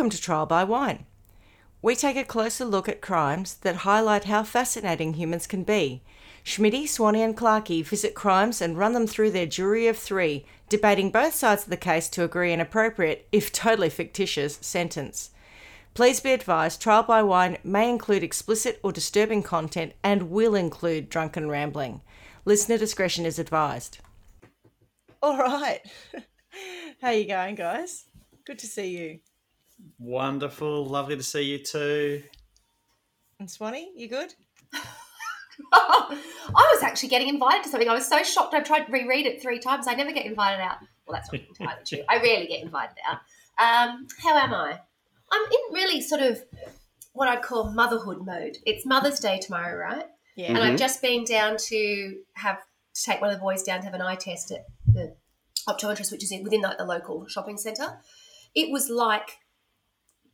Welcome to Trial by Wine. We take a closer look at crimes that highlight how fascinating humans can be. Schmitty, Swanee, and Clarkey visit crimes and run them through their jury of three, debating both sides of the case to agree an appropriate, if totally fictitious, sentence. Please be advised Trial by Wine may include explicit or disturbing content and will include drunken rambling. Listener discretion is advised. All right. How you going, guys? Good to see you. Wonderful. Lovely to see you too. And Swanee, you good? I was actually getting invited to something. I was so shocked. I tried to reread it three times. I never get invited out. Well, that's not entirely true. I rarely get invited out. Um, how am I? I'm in really sort of what I'd call motherhood mode. It's Mother's Day tomorrow, right? Yeah. And I've just been down to have to take one of the boys down to have an eye test at the optometrist, which is within like the local shopping centre. It was like,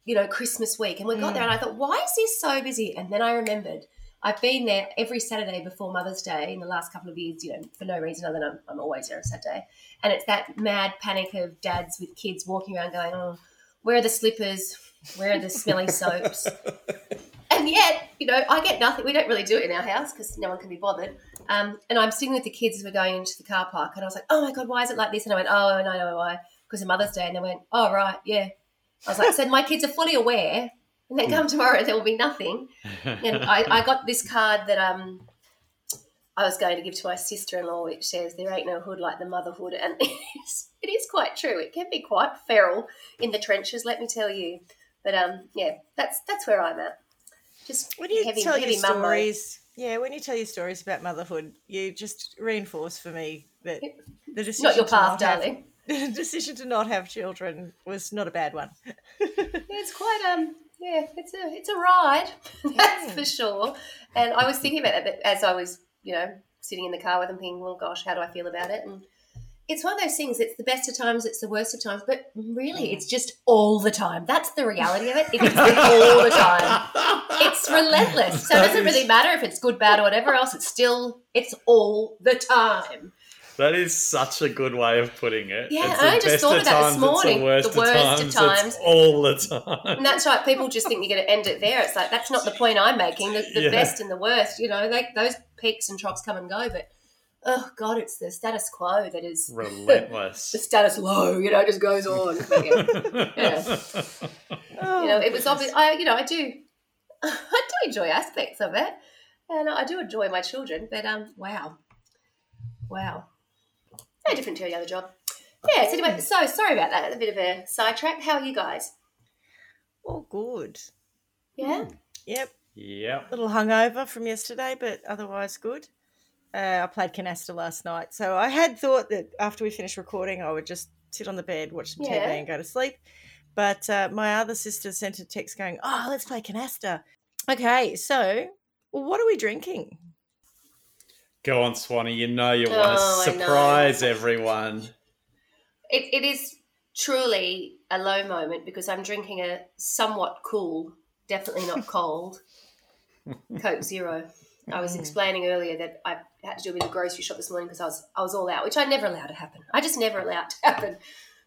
you know, Christmas week, and we got there, and I thought, why is this so busy? And then I remembered I've been there every Saturday before Mother's Day in the last couple of years, you know, for no reason other than I'm, I'm always there on Saturday. And it's that mad panic of dads with kids walking around going, oh, where are the slippers? Where are the smelly soaps? And yet, you know, I get nothing. We don't really do it in our house because no one can be bothered. Um, and I'm sitting with the kids as we're going into the car park, and I was like, "Oh my god, why is it like this?" And I went, "Oh, I know why, because of Mother's Day." And they went, "Oh right, yeah." I was like, "So my kids are fully aware." And they come tomorrow, there will be nothing. And I, I got this card that um, I was going to give to my sister-in-law, which says, "There ain't no hood like the motherhood," and it is, it is quite true. It can be quite feral in the trenches, let me tell you. But um, yeah, that's that's where I'm at. Just When you heavy, tell heavy your stories, yeah, when you tell your stories about motherhood, you just reinforce for me that the decision Not your path, have- darling. the decision to not have children was not a bad one. It's quite um yeah, it's a it's a ride, that's for sure. And I was thinking about it as I was, you know, sitting in the car with them thinking, well gosh, how do I feel about it? And it's one of those things, it's the best of times, it's the worst of times, but really it's just all the time. That's the reality of it. It is all the time. It's relentless. So it doesn't really matter if it's good, bad, or whatever else, it's still it's all the time. That is such a good way of putting it. Yeah, It's I the just best thought of of that this times, morning. It's The the worst worst, of of times. times. It's all the time. And that's right. People just think you're going to end it there. It's like that's not the point I'm making. The, the Yeah. best and the worst, you know, like those peaks and troughs come and go. But oh god, it's the status quo that is Relentless. the status low. You know, just goes on. But yeah, yeah. Oh, You know, it was obvious. I, you know, I do, I do enjoy aspects of it, and I do enjoy my children. But um, wow, wow, no different to any other job. Yeah. So anyway, so sorry about that. A bit of a sidetrack. How are you guys? all good. Yeah. Yep, Yep. A little hungover from yesterday, but otherwise good. Uh, I played canasta last night, so I had thought that after we finished recording, I would just sit on the bed, watch some Yeah. TV, and go to sleep. But uh, my other sister sent a text going, "Oh, let's play canasta." Okay, so what are we drinking? Go on, Swanee. You know you Oh, want to know. surprise everyone. It, it is truly a low moment because I'm drinking a somewhat cool, definitely not cold, Coke Zero. I was mm. explaining earlier that I had to do a bit of grocery shop this morning because I was I was all out, which I never allowed to happen. I just never allow it to happen.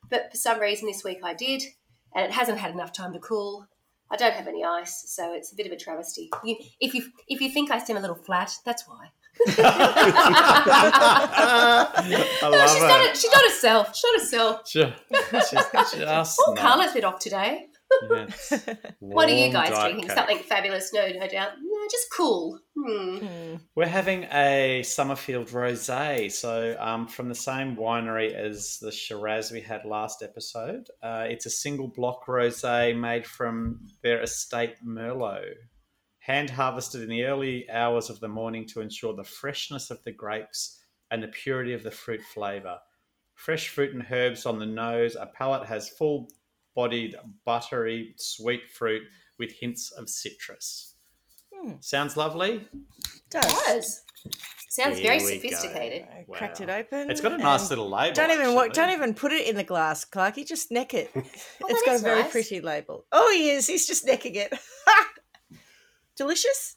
But for some reason this week I did, and it hasn't had enough time to cool. I don't have any ice, so it's a bit of a travesty. You, if you if you think I seem a little flat, that's why. I No, love she's it. not. A, she's not herself. She's not herself. Ju- Just, just Oh, not. Carla's bit off today. Yes. What are you guys drinking? Coke. Something fabulous? No, no doubt. No, just cool. Hmm. Hmm. We're having a Summerfield Rosé, so um, from the same winery as the Shiraz we had last episode. Uh, it's a single block rosé made from their estate Merlot, hand harvested in the early hours of the morning to ensure the freshness of the grapes and the purity of the fruit flavour. Fresh fruit and herbs on the nose. A palate has full-bodied, buttery, sweet fruit with hints of citrus. Hmm. Sounds lovely. Does. Does. Sounds Here very sophisticated. I cracked it open. It's got a nice little label. Don't even wa- actually. don't even put it in the glass, Clarky. Just neck it. Well, it's that got a very nice. pretty label. Oh, he is. He's just necking it. Delicious.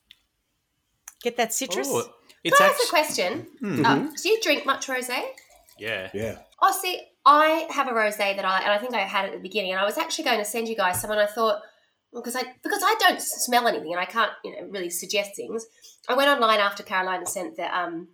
Get that citrus. Oh, it's Can I ask a actually question? Mhm. Uh, do you drink much rosé? yeah. Yeah. Oh, see, I have a rosé that I and I think I had at the beginning, and I was actually going to send you guys some, and I thought because I because I don't smell anything and I can't you know really suggest things. I went online after Carolina sent the um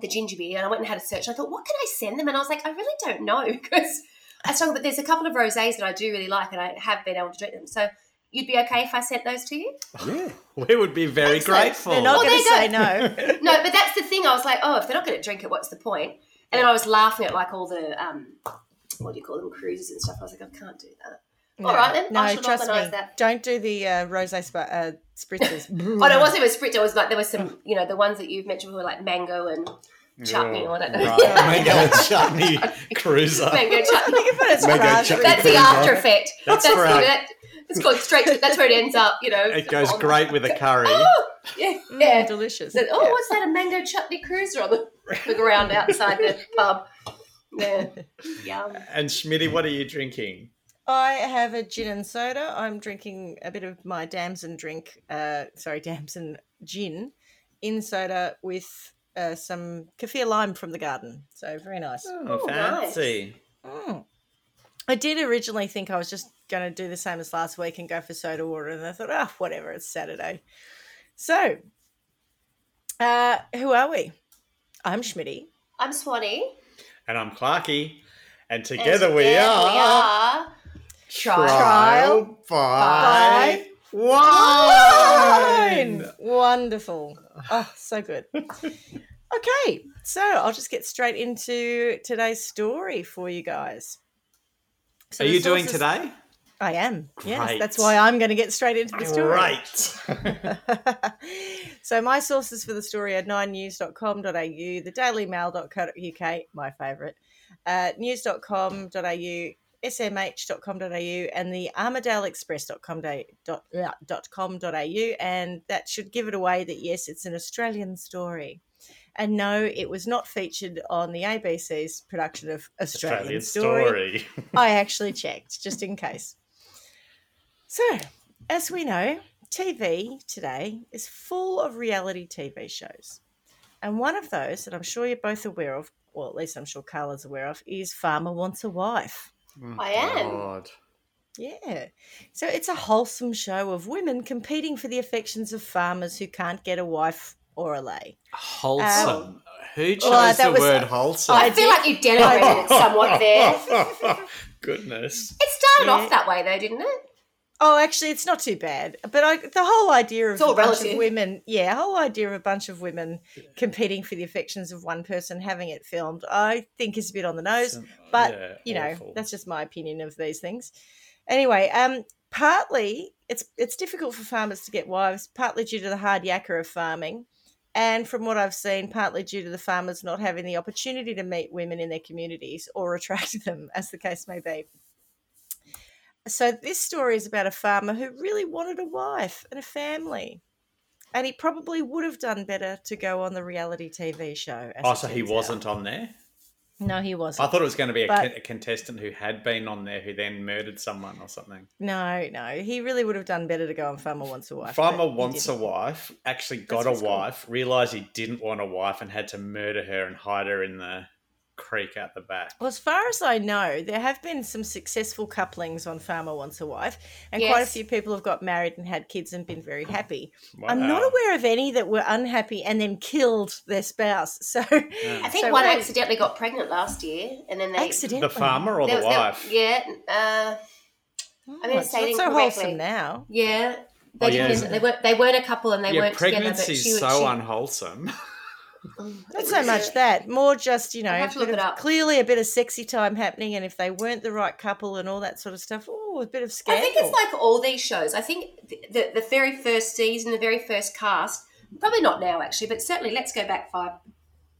the ginger beer, and I went and had a search. I thought, what can I send them? And I was like, I really don't know because I struggle. But there's a couple of rosés that I do really like, and I have been able to drink them. So you'd be okay if I sent those to you? Yeah. We would be very Excellent. grateful. They're not Well, going to say no. No, but that's the thing. I was like, oh, if they're not going to drink it, what's the point? And then I was laughing at like all the um, what do you call them, cruises and stuff. I was like, I can't do that. All right, then. No, I shall trust me. that. Don't do the uh, rosé sp- uh, spritzers. Oh, no, it wasn't even spritzer. It was like there was some, you know, the ones that you've mentioned were like mango and chutney or I don't know. Right. Mango chutney cruiser. mango chutney. Think about it as Mango chutney. That's the after effect. That's That's, right. that, it's gone straight to, that's where it ends up, you know. It goes on- great with a curry. Oh, yeah, Mm, yeah. delicious. Said, oh, what's that? A mango chutney cruiser on the, the ground outside the pub. Yeah. Yum. And Schmitty, what are you drinking? I have a gin and soda. I'm drinking a bit of my Damson drink, uh, sorry, Damson gin in soda with uh, some kaffir lime from the garden. So very nice. Oh, Oh, nice. fancy. Mm. I did originally think I was just going to do the same as last week and go for soda water, and I thought, oh, whatever, it's Saturday. So, uh, who are we? I'm Schmitty. I'm Swanee. And I'm Clarky. And and together, we, are we are Trial. Trial by Wine. Wine! Wonderful. Oh, so good. okay, so I'll just get straight into today's story for you guys. So Are the you doing sources- today? I am. Yes, that's why I'm going to get straight into the story. Great. so my sources for the story are 9news.com.au, the dailymail.co.uk, my favourite, uh, news.com.au, smh.com.au, and the armidaleexpress.com.au, and that should give it away that yes, it's an Australian story. And no, it was not featured on the ABC's production of Australian, Australian Story. story. I actually checked just in case. So, as we know, TV today is full of reality TV shows. And one of those that I'm sure you're both aware of, or at least I'm sure Carla's aware of, is Farmer Wants a Wife. Mm. I am. God. Yeah. So it's a wholesome show of women competing for the affections of farmers who can't get a wife or a lay. Wholesome. Um, who chose well, the was- word wholesome? I feel like you denigrated it somewhat there. Goodness. It started Yeah. off that way, though, didn't it? Oh, actually, it's not too bad. But I, the whole idea of It's all a bunch of women, yeah, whole idea of a bunch of women competing for the affections of one person, having it filmed, I think is a bit on the nose. But Yeah, you know, awful. that's just my opinion of these things. Anyway, um, partly it's it's difficult for farmers to get wives, partly due to the hard yakka of farming, and from what I've seen, partly due to the farmers not having the opportunity to meet women in their communities or attract them, as the case may be. So this story is about a farmer who really wanted a wife and a family. And he probably would have done better to go on the reality TV show. Oh, so he wasn't on there? No, he wasn't. I thought it was going to be a, But- a contestant who had been on there who then murdered someone or something. No, no, he really would have done better to go on Farmer Wants a Wife. Farmer wants a wife, actually got a what's called. wife, realised he didn't want a wife and had to murder her and hide her in the creek out the back. Well, as far as I know, there have been some successful couplings on Farmer Wants a Wife, and quite a few people have got married and had kids and been very happy. I'm not aware of any that were unhappy and then killed their spouse. So, I think So one wait. accidentally got pregnant last year, and then they accidentally, The farmer or the was- there- wife? yeah, uh, Oh, I'm gonna it's say it so wholesome now. yeah. They Oh, yeah. They weren't. They weren't a couple, and they yeah, weren't together. But pregnancy's she, so she, unwholesome. Not so much that, more just you know, a have to look of, it up. clearly a bit of sexy time happening, and if they weren't the right couple and all that sort of stuff, oh, a bit of scandal. I think it's like all these shows. I think the, the, the very first season, the very first cast, probably not now actually, but certainly let's go back five.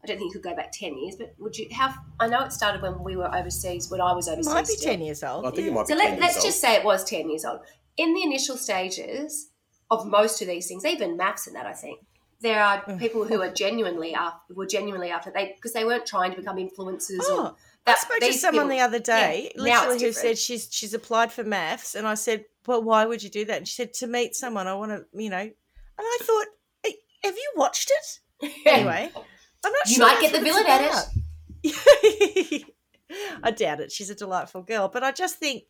I don't think you could go back ten years, but would you? How I know it started when we were overseas. When I was overseas, might be still. ten years old. I think yeah. it might be So 10 let, years let's old. just say it was 10 years old. In the initial stages of most of these things, even MAFS and that, I think, there are people who are genuinely after, were genuinely after they because they weren't trying to become influencers. Oh, or I spoke to someone people- the other day, Yeah, literally, who different. said she's she's applied for MAFS, and I said, "Well, why would you do that?" And she said, "To meet someone, I want to, you know." And I thought, "Hey, "Have you watched it?" Anyway, I'm not You sure might get the villain at about. I doubt it. She's a delightful girl, but I just think.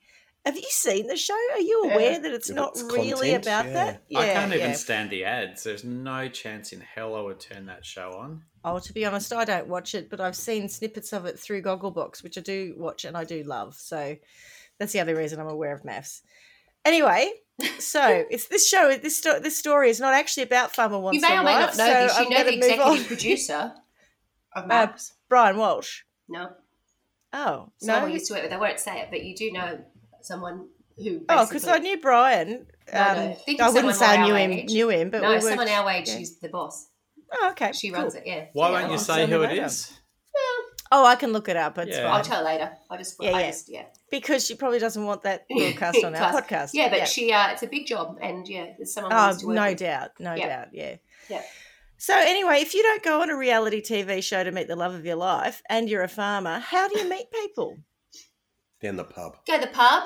Have you seen the show? Are you aware that it's If not it's really content, about yeah. that? I can't yeah. even stand the ads. There's no chance in hell I would turn that show on. Oh, to be honest, I don't watch it, but I've seen snippets of it through Gogglebox, which I do watch and I do love. So that's the other reason I'm aware of MAFS. Anyway, so it's this show. This sto- this story is not actually about Farmer Wants You may a or may Wife, not know so this. You I'm know gonna the move on. executive producer of Uh, Brian Walsh. no, Oh someone no! we used to work with. I won't say it, but you do know someone who. Oh, because I knew Brian. Um, no. Think I wouldn't say I knew him. age. Knew him, but no, we worked, someone our age. yeah. She's the boss. Oh, okay. She cool. runs it. Yeah. Why Yeah, won't you say who it is? later. Oh, I can look it up. It's Yeah. I'll tell her later. I just, Yeah, I yeah. just, yeah. because she probably doesn't want that broadcast on our podcast. Yeah, but she, uh, it's a big job, and yeah, there's someone. Oh, used no with. doubt, no Yeah. doubt, yeah. Yeah. So anyway, if you don't go on a reality TV show to meet the love of your life, and you're a farmer, how do you meet people? Down the pub. Go to the pub.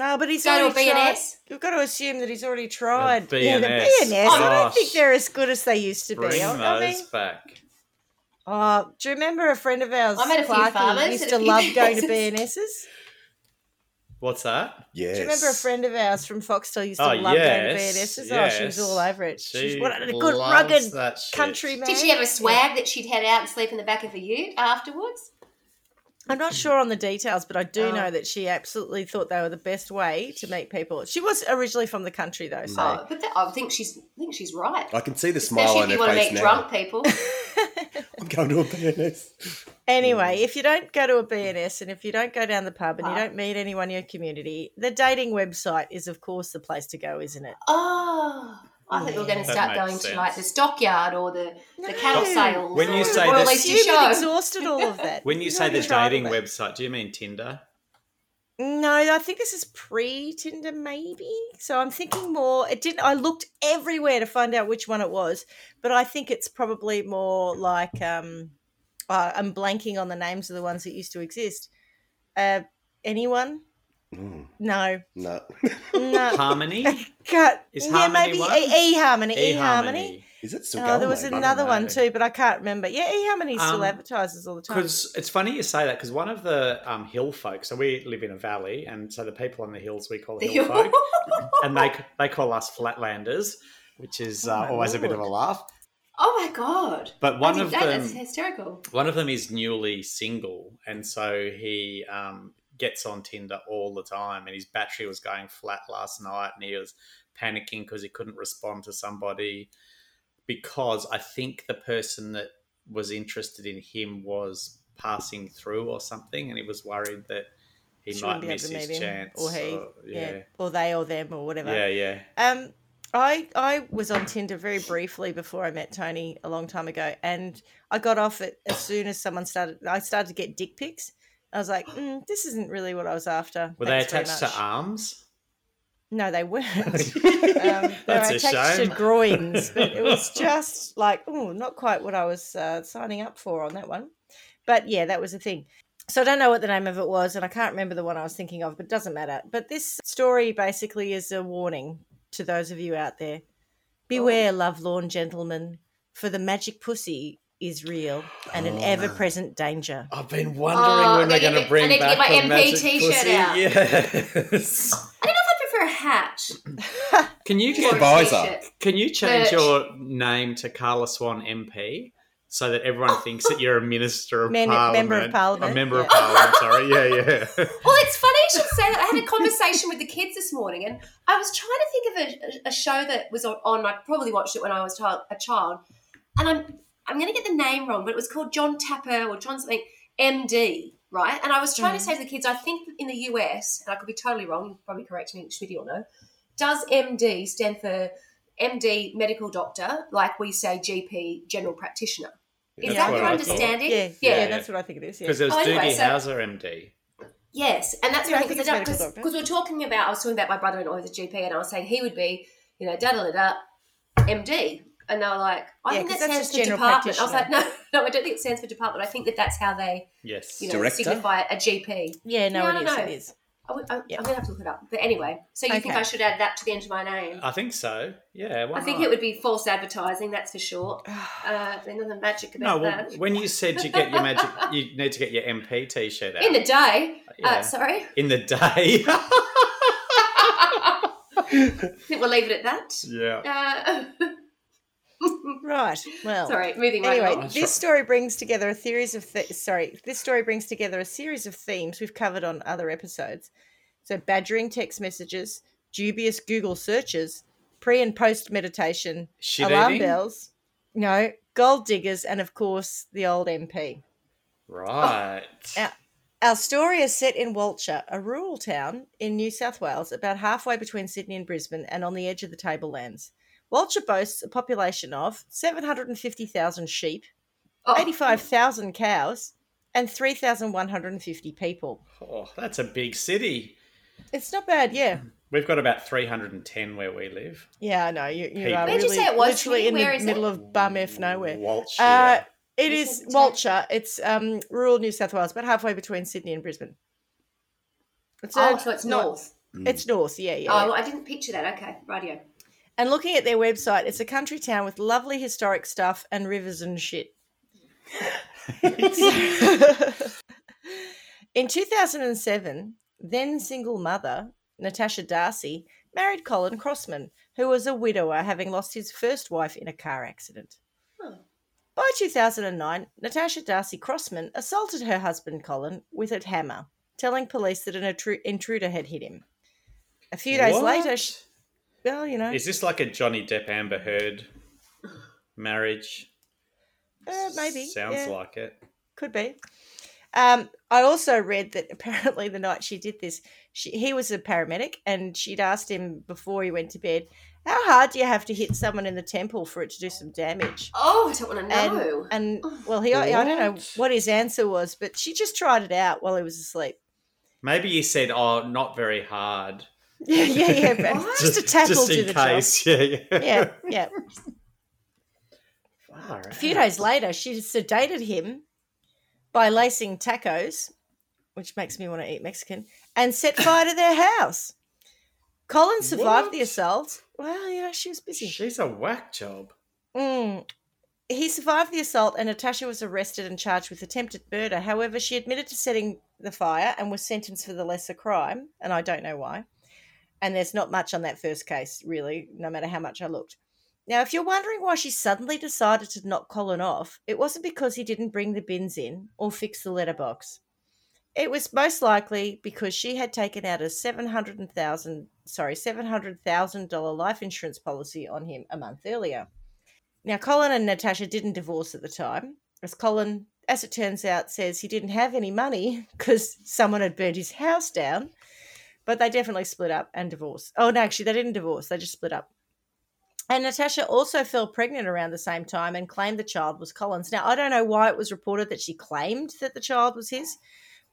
Oh, but he's Go to a already tried. B&S. You've got to assume that he's already tried. A Yeah, the B&S. B&S. I don't oh, think they're as good as they used to Bring be. I- I those mean, back. oh, do you remember a friend of ours, I met a few farmers used to a few love going to B&Ss. B&Ss? What's that? Yes. Do you remember a friend of ours from Foxtel used to Oh, love yes, going to B&Ss? Oh, she was all over it. She's She what a good rugged that country man. Did she have a swag that she'd head out and sleep in the back of a ute afterwards? I'm not sure on the details, but I do Oh. know that she absolutely thought they were the best way to meet people. She was originally from the country, though, so Oh, but that, I think she's, I think she's right. I can see the smile Especially on if her you want to meet now. drunk people. I'm going to a B&S. Anyway, if you don't go to a B&S and if you don't go down the pub and you ah. don't meet anyone in your community, the dating website is, of course, the place to go, isn't it? Oh, I think we're going to start makes going to like the stockyard or the, the cattle No. sales. When you or say the Royal this- You've Show. exhausted all of that. When you You've say the dating website, do you mean Tinder? No, I think this is pre Tinder, maybe. So I'm thinking more. It didn't. I looked everywhere to find out which one it was, but I think it's probably more like um. Uh, I'm blanking on the names of the ones that used to exist. Uh, anyone? Mm, No, no. no. Harmony? Can't. Is yeah, Harmony maybe one? E Harmony. E Harmony. Is it still Oh, going? there was mate? I don't another one too, but I can't remember. Yeah, E Harmony still Um, advertises all the time. Because it's funny you say that because one of the um, hill folk, so we live in a valley, and so the people on the hills we call hill folk, and they they call us flatlanders, which is Oh uh, my always a bit of a laugh. oh my god! But I one of that, them, that's hysterical. one of them is newly single, and so he um, gets on Tinder all the time, and his battery was going flat last night, and he was panicking because he couldn't respond to somebody because I think the person that was interested in him was passing through or something, and he was worried that he might miss his chance. or he, yeah, yeah, or they, or them, or whatever. yeah, yeah. Um, I I was on Tinder very briefly before I met Tony a long time ago, and I got off it as soon as someone started. I started to get dick pics. I was like, mm, "This isn't really what I was after." Were Thanks they attached to arms? No, they weren't. um, they That's were a attached shame. to groins, but it was just like, oh, not quite what I was uh, signing up for on that one. But yeah, that was the thing. So I don't know what the name of it was, and I can't remember the one I was thinking of, but it doesn't matter. But this story basically is a warning to those of you out there. Beware, lovelorn gentlemen, for the magic pussy is real and an Oh. ever present danger. I've been wondering Oh, when they're need to going to get- bring I need to back get my the MP t-shirt out. Yes. I don't know if I prefer a hat. Can you or Get a a visor. Can you change Merch. your name to Carla Swan MP so that everyone thinks that you're a minister of Men- parliament? member of parliament, A member of yeah. parliament, sorry. Yeah, yeah. Well, it's funny you should say that. I had a conversation with the kids this morning, and I was trying to think of a, a show that was on, on. I probably watched it when I was child, a child, and I'm I'm going to get the name wrong, but it was called John Tapper or John something MD, right? And I was trying to mm. say to the kids, I think in the US, and I could be totally wrong. You probably correct me, Schmitty or no. Does MD stand for MD medical doctor, like we say GP general practitioner? Is that your understanding? Yeah, yeah, Yeah. that's what I think it is. Yeah. Because there was Oh, anyway, Doogie so- Howser MD. Yes, and that's Yeah, I what I think think it's because we were talking about. I was talking about my brother-in-law who's a GP, and I was saying he would be, you know, da da da da, MD, and they were like, I Yeah, think 'cause that that's stands just for department. I was like, no, no, I don't think it stands for department. I think that that's how they, Yes. you know, Director? signify a GP. Yeah, no, Yeah, I it don't is. know. It is. I would, I, Yeah. I'm gonna have to look it up. But anyway, so you think I should add that to the end of my name? I think so. Yeah. Why I think not? it would be false advertising, that's for sure. Uh, there's nothing magic No, about well, that. when you said you get your magic, you need to get your MP T-shirt out In the day, Yeah. uh, sorry, in the day. I think we'll leave it at that. yeah. Uh, Right. Well. sorry, moving right Anyway, along. this story brings together a series of th- sorry. This story brings together a series of themes we've covered on other episodes. So, badgering text messages, dubious Google searches, pre and post meditation, Shit alarm eating? bells, no, gold diggers, and of course the old MP. Right. Yeah. Our story is set in Walcha, a rural town in New South Wales, about halfway between Sydney and Brisbane and on the edge of the tablelands. Walcha boasts a population of 750,000 sheep, Oh, 85,000 cows, and 3,150 people. Oh, that's a big city. It's not bad, yeah. We've got about 310 where we live. Yeah, I know. You, you People. are Where'd you say it was, literally in Where the is it? middle of bum F nowhere. Walsh. Uh, it You is said Walcha. It's um, rural New South Wales, about halfway between Sydney and Brisbane. It's oh a- so it's not- north. It's north, yeah, yeah. Oh, well, I didn't picture that. Okay, radio. And looking at their website, it's a country town with lovely historic stuff and rivers and shit. In 2007, then single mother Natasha Darcy married Colin Crossman, who was a widower having lost his first wife in a car accident. Oh. By 2009, Natasha Darcy Crossman assaulted her husband Colin with a hammer, telling police that an intruder had hit him. A few days What? later, she, well, you know, Is this like a Johnny Depp Amber Heard marriage? uh, maybe Sounds yeah. like it. Could be. Um, I also read that apparently the night she did this, she, he was a paramedic, and she'd asked him before he went to bed, "How hard do you have to hit someone in the temple for it to do some damage?" Oh, I don't want to know. and well, he I, I don't know What? what his answer was, but she just tried it out while he was asleep. Maybe he said, "Oh, not very hard." Yeah, yeah, yeah. What? just a tackle just to the case. Yeah, yeah. Yeah, yeah. Far A few days later, she sedated him by lacing tacos, which makes me want to eat Mexican, and set fire to their house. Colin survived the assault. Well, you know, she was busy. She's a whack job. Mm. He survived the assault, and Natasha was arrested and charged with attempted murder. However, she admitted to setting the fire and was sentenced for the lesser crime, and I don't know why. And there's not much on that first case, really, no matter how much I looked. Now, if you're wondering why she suddenly decided to knock Colin off, it wasn't because he didn't bring the bins in or fix the letterbox. It was most likely because she had taken out a seven hundred thousand, sorry, seven hundred thousand dollar life insurance policy on him a month earlier. Now, Colin and Natasha didn't divorce at the time, as Colin, as it turns out, says he didn't have any money because someone had burned his house down. But they definitely split up and divorced. Oh, no, actually, they didn't divorce, they just split up. And Natasha also fell pregnant around the same time and claimed the child was Colin's. Now, I don't know why it was reported that she claimed that the child was his,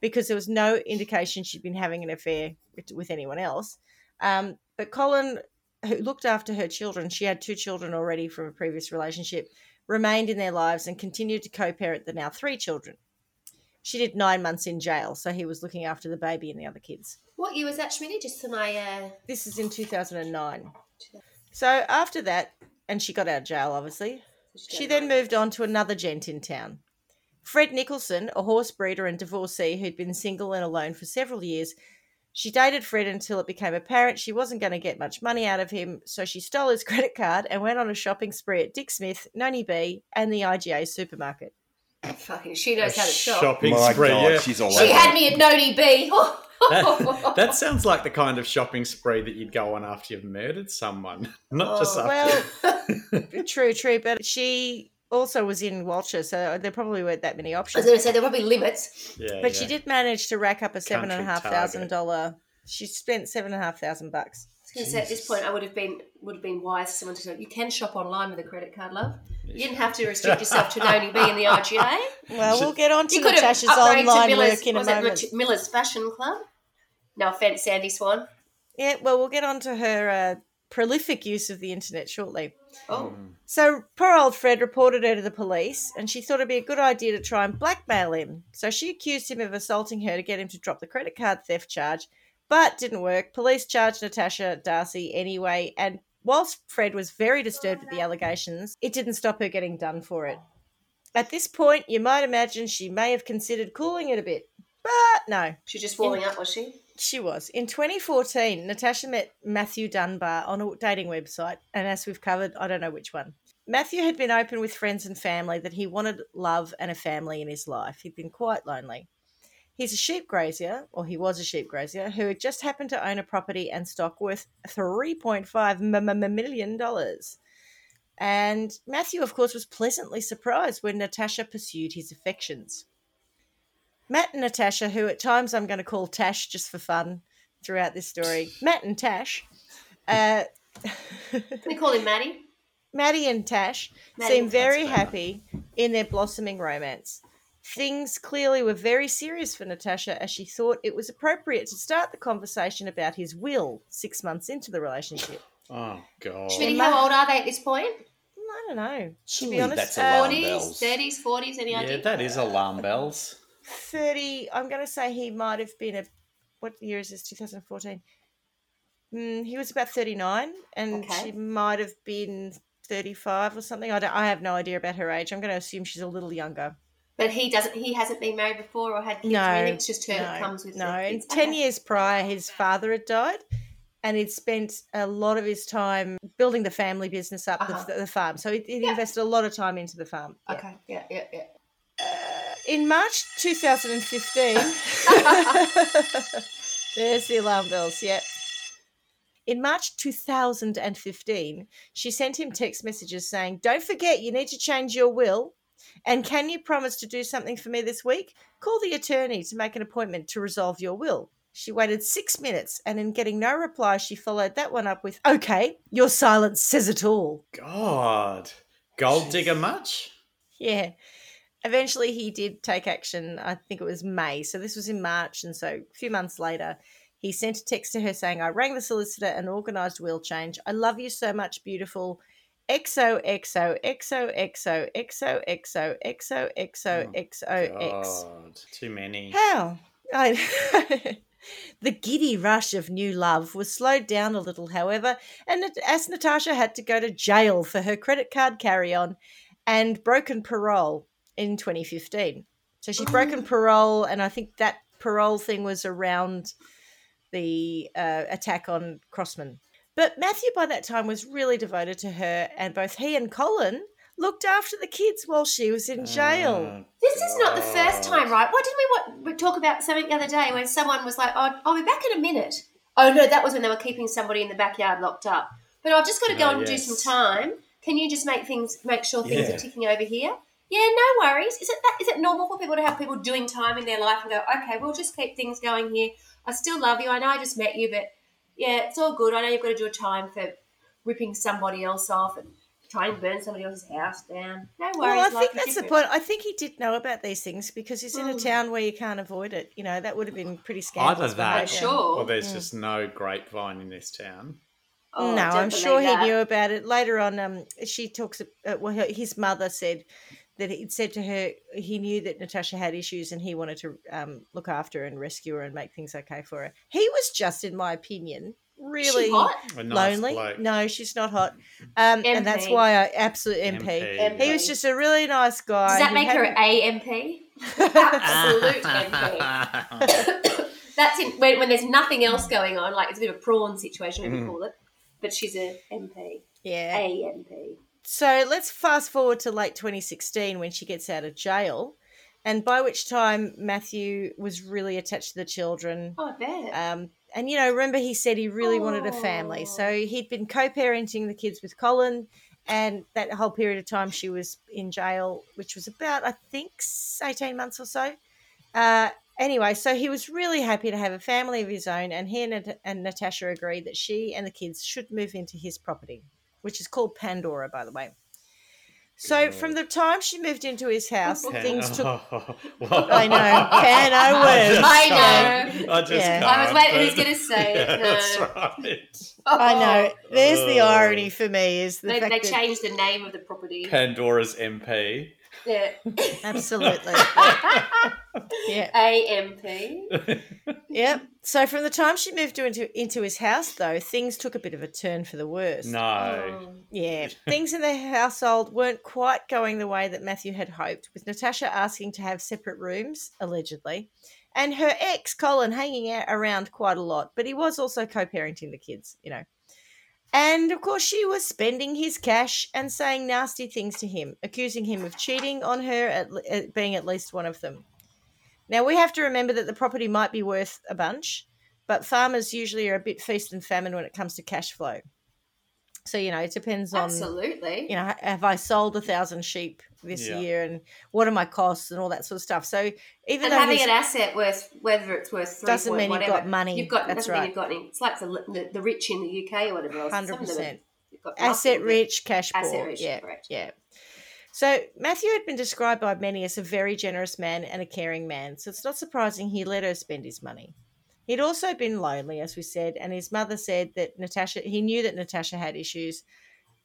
because there was no indication she'd been having an affair with, with anyone else. Um, but Colin, who looked after her children, she had two children already from a previous relationship, remained in their lives and continued to co parent the now three children. She did nine months in jail, so he was looking after the baby and the other kids. what year was that, Schmitty? Just for my. Uh... This is in 2009. So after that, and she got out of jail, obviously, she then moved on to another gent in town. Fred Nicholson, a horse breeder and divorcee who'd been single and alone for several years. She dated Fred until it became apparent she wasn't going to get much money out of him, so she stole his credit card and went on a shopping spree at Dick Smith, Noni B, and the IGA supermarket. Fucking, she knows how to shop. Shopping My spree. God, yeah. she's all She over had it. me at Noni B. that, that sounds like the kind of shopping spree that you'd go on after you've murdered someone, not just Oh, after. Well, true, true, but she also was in Walcha, so there probably weren't that many I was options. going to say there are probably limits. yeah, But yeah. she did manage to rack up a seven and a half Country thousand Target. dollar. She spent seven and a half thousand bucks. I was going to say at this point, I would have been would have been wise for someone to say you can shop online with a credit card, love. You didn't have to restrict yourself to Noni B and the IGA. Well, we'll get on to You could have Natasha's upgraded to online Miller's, work in a was it moment. Mil- Miller's Fashion Club. No offense, Sandy Swan. Yeah, well, we'll get on to her uh, prolific use of the internet shortly. Oh, So, poor old Fred reported her to the police, and she thought it'd be a good idea to try and blackmail him. So, she accused him of assaulting her to get him to drop the credit card theft charge, but didn't work. Police charged Natasha Darcy anyway, and whilst Fred was very disturbed at the allegations, it didn't stop her getting done for it. At this point, you might imagine she may have considered cooling it a bit, but no, She just falling up, was she? she was. In 2014, Natasha met Matthew Dunbar on a dating website, and as we've covered, I don't know which one. Matthew had been open with friends and family that he wanted love and a family in his life. He'd been quite lonely. He's a sheep grazier, or he was a sheep grazier, who had just happened to own a property and stock worth $3.5 m- m- million. dollars. And Matthew, of course, was pleasantly surprised when Natasha pursued his affections. Matt and Natasha, who at times I'm going to call Tash just for fun throughout this story, Matt and Tash, uh, Can we call him Maddie? Maddie and Tash Maddie seem very happy in their blossoming romance. Things clearly were very serious for Natasha as she thought it was appropriate to start the conversation about his will six months into the relationship. Oh God. Schmitty, how old are they at this point? I don't know. To Surely be honest, that's uh, alarm 40s, bells. 30s, 40s, any Yeah, idea? Yeah, that is alarm bells. 30, I'm going to say he might have been a, what year is this, 2014? Mm, he was about 39 and Okay. she might have been 35 or something. I, don't, I have no idea about her age. I'm going to assume she's a little younger. But he doesn't. He hasn't been married before or had kids. No, or anything. It's just her no, that comes with no. ten Okay. years prior, his father had died, and he'd spent a lot of his time building the family business up, Uh-huh. the, the farm. So he he'd Yeah. invested a lot of time into the farm. Okay. Yeah. Yeah. Yeah. In March 2015, there's the alarm bells. Yep. In March 2015, she sent him text messages saying, Don't forget, you need to change your will. And can you promise to do something for me this week? Call the attorney to make an appointment to resolve your will. She waited six minutes, and in getting no reply, she followed that one up with, Okay, your silence says it all. God. Gold digger much? Yeah. Eventually, he did take action. I think it was May. So this was in March. And so a few months later, he sent a text to her saying, I rang the solicitor and organised will change. I love you so much, beautiful. XO, XO, XO, XO, XO, XO, XO, XO, XO, X. God. Too many. How? I, the giddy rush of new love was slowed down a little, however, and as Natasha had to go to jail for her credit card carry on and broken parole in 2015. So she'd broken parole, and I think that parole thing was around the uh, attack on Crossman. But Matthew, by that time, was really devoted to her, and both he and Colin looked after the kids while she was in jail. Oh, This is not the first time, right? What did we, what, we talk about something the other day when someone was like, "Oh, I'll be back in a minute." Oh no, that was when they were keeping somebody in the backyard locked up. But I've just got to go Oh, and yes. do some time. Can you just make things, make sure things Yeah. are ticking over here? Yeah, no worries. Is it that? Is it normal for people to have people doing time in their life and go, okay, we'll just keep things going here. I still love you. I know I just met you, but yeah, it's all good. I know you've got to do a time for ripping somebody else off and trying to burn somebody else's house down. No worries. Well, I think is that's the point. I think he did know about these things because he's in a Mm. town where you can't avoid it. You know, that would have been pretty scandalous. Either for that, her, I'm yeah. sure. or there's Mm. just no grapevine in this town. Oh, no, I'm believe sure he knew about it. Later on, um, she talks. Uh, well, her- his mother said that he'd said to her he knew that Natasha had issues and he wanted to um, look after her and rescue her and make things okay for her. He was just, in my opinion, really She nice lonely. bloke. No, she's not hot, um, and that's why I absolute MP. MP. He was just a really nice guy. Does that He make her hadn't- AMP? Absolute MP. That's in, when, when there's nothing else going on, like it's a bit of a prawn situation, we Mm. call it. But she's a MP. yeah. AMP. So let's fast forward to late 2016 when she gets out of jail, and by which time Matthew was really attached to the children. Oh, I bet. Um, and you know, remember he said he really wanted a family, so Oh. he'd been co-parenting the kids with Colin, and that whole period of time she was in jail, which was about I think 18 months or so. Uh, anyway, so he was really happy to have a family of his own, and he and, and Natasha agreed that she and the kids should move into his property, which is called Pandora, by the way. So from the time she moved into his house, Can- things took. Oh, I know. Can I I win? I know. I just Yeah. can't. I was waiting, but- who's going to say it? Yeah, No. that's right. I know. There's the Oh. irony for me is the They, fact they that changed the name of the property. Pandora's MP. Yeah. absolutely, yeah. AMP. Yep. So from the time she moved into into his house, though, things took a bit of a turn for the worse. No. Oh. Yeah, things in the household weren't quite going the way that Matthew had hoped, with Natasha asking to have separate rooms, allegedly, and her ex, Colin, hanging out around quite a lot, but he was also co parenting the kids, you know. And of course, she was spending his cash and saying nasty things to him, accusing him of cheating on her, at, at uh, being at least one of them. Now, we have to remember that the property might be worth a bunch, but farmers usually are a bit feast and famine when it comes to cash flow. So, you know, it depends on Absolutely. you know, have I sold a thousand sheep this Yeah. year, and what are my costs and all that sort of stuff. So even and though having he's- an asset worth whether it's worth three Doesn't point mean you've got money. You've got That's right. you've got any. It's like the, the, the rich in the UK or whatever else. Hundred of them have- percent got asset rich, cash poor, Asset rich. yeah, Correct. yeah. So Matthew had been described by many as a very generous man and a caring man, so it's not surprising he let her spend his money. He'd also been lonely, as we said, and his mother said that Natasha he knew that Natasha had issues,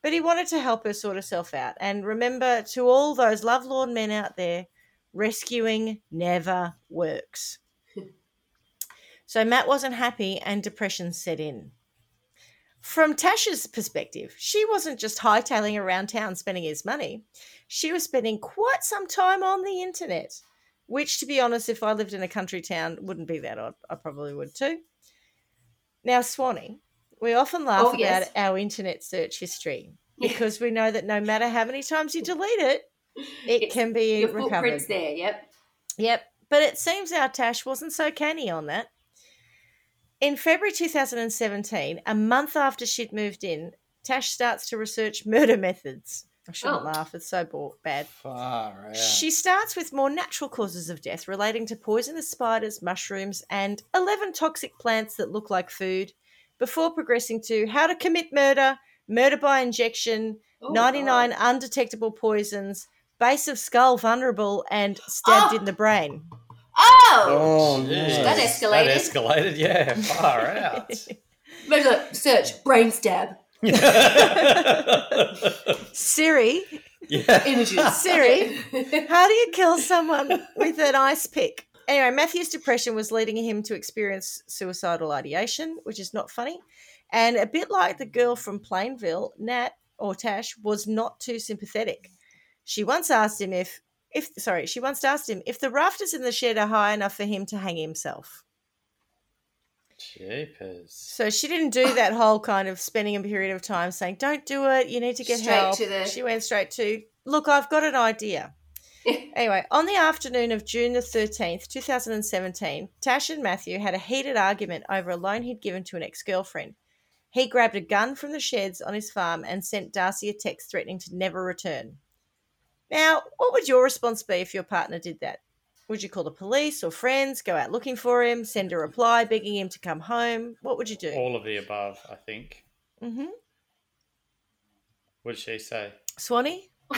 but he wanted to help her sort herself out. And remember to all those lovelorn men out there, rescuing never works. so Matt wasn't happy and depression set in. From Tasha's perspective, she wasn't just hightailing around town spending his money. She was spending quite some time on the internet, which, to be honest, if I lived in a country town, wouldn't be that odd. I probably would too. Now, Swanee, we often laugh Oh, about yes. our internet search history because we know that no matter how many times you delete it, it It's- can be Your recovered. footprint's there. Yep. Yep, but it seems our Tash wasn't so canny on that. In February 2017, a month after she'd moved in, Tash starts to research murder methods. I shouldn't Oh. laugh, it's so bo- bad. Far out. She starts with more natural causes of death relating to poisonous spiders, mushrooms, and 11 toxic plants that look like food, before progressing to how to commit murder, murder by injection, Oh, 99 God. undetectable poisons, base of skull vulnerable, and stabbed Oh! in the oh. brain. Oh. Oh, Jeez. That escalated. That escalated, yeah. Far out. Murder, search brain stab Siri, yeah. images. Siri. how do you kill someone with an ice pick? Anyway, Matthew's depression was leading him to experience suicidal ideation, which is not funny. And a bit like the girl from Plainville, Nat or Tash was not too sympathetic. She once asked him if, if sorry, she once asked him if the rafters in the shed are high enough for him to hang himself. Jeepers. So she didn't do that whole kind of spending a period of time saying, "Don't do it. You need to get Straight help." to the- She went straight to, "Look, I've got an idea." anyway, on the afternoon of June the thirteenth, two thousand and seventeen, Tash and Matthew had a heated argument over a loan he'd given to an ex-girlfriend. He grabbed a gun from the sheds on his farm and sent Darcy a text threatening to never return. Now, what would your response be if your partner did that? Would you call the police or friends, go out looking for him, send a reply begging him to come home? What would you do? All of the above, I think. Mm-hmm. What did she say? Swanee?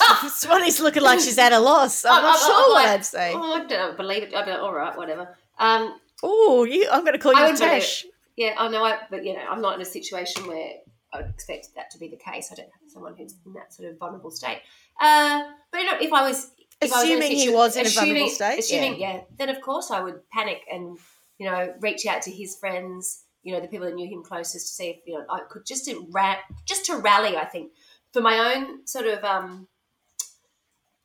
Swanee's looking like she's at a loss. I'm not I'm- I'm sure what like, I'd say. Oh, I don't believe it. I'd be like, all right, whatever. Um, Oh, you! I'm going to call you would Tash. yeah, I know, I, but you know, I'm not in a situation where I would expect that to be the case. I don't have someone who's in that sort of vulnerable state. Uh, but you know, if I was, I was Assuming he was in a assuming- vulnerable state, assuming yeah. then of course I would panic and you know reach out to his friends, you know, the people that knew him closest to see if you know I could just to ra- just to rally. I think for my own sort of um,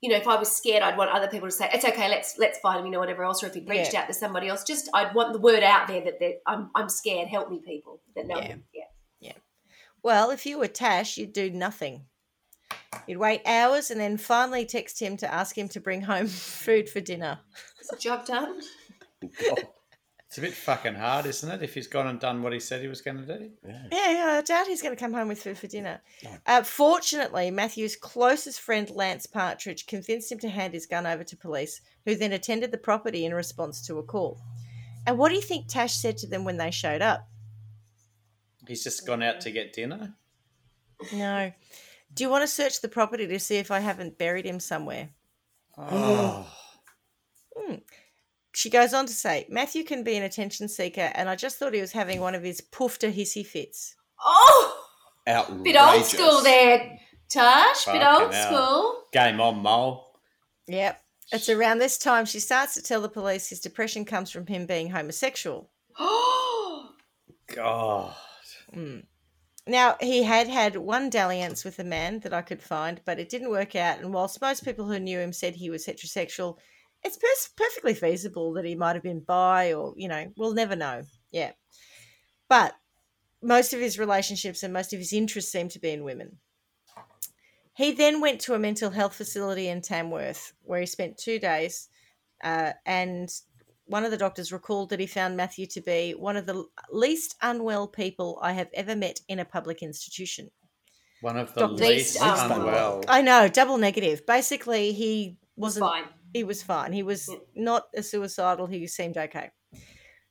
you know, if I was scared, I'd want other people to say, "It's okay, let's let's find him," you know, whatever else. Or if he reached Yeah. out to somebody else, just I'd want the word out there that I'm I'm scared. Help me, people that know Yeah. him. Yeah, Well, if you were Tash, you'd do nothing. You'd wait hours and then finally text him to ask him to bring home food for dinner. is the job done? God. It's a bit fucking hard, isn't it? If he's gone and done what he said he was going to do. Yeah. Yeah, yeah, I doubt he's going to come home with food for dinner. No. Uh, fortunately, Matthew's closest friend, Lance Partridge, convinced him to hand his gun over to police, who then attended the property in response to a call. And what do you think Tash said to them when they showed up? He's just gone out to get dinner. No. Do you want to search the property to see if I haven't buried him somewhere? Oh, hmm. She goes on to say, Matthew can be an attention seeker, and I just thought he was having one of his poof to hissy fits. Oh, Outrageous. bit old school there, Tash. Bit old hell. school. game on, Mole. Yep. It's around this time she starts to tell the police his depression comes from him being homosexual. Oh! God. Hmm. Now, he had had one dalliance with a man that I could find, but it didn't work out. And whilst most people who knew him said he was heterosexual, it's pers- perfectly feasible that he might have been bi or, you know, we'll never know. Yeah. But most of his relationships and most of his interests seem to be in women. He then went to a mental health facility in Tamworth where he spent two days. Uh, and one of the doctors recalled that he found Matthew to be one of the least unwell people I have ever met in a public institution. One of the Dr. least Least unwell. unwell. I know, double negative. Basically, he Was wasn't. fine. He was fine. He was Yeah. not a suicidal. He seemed okay.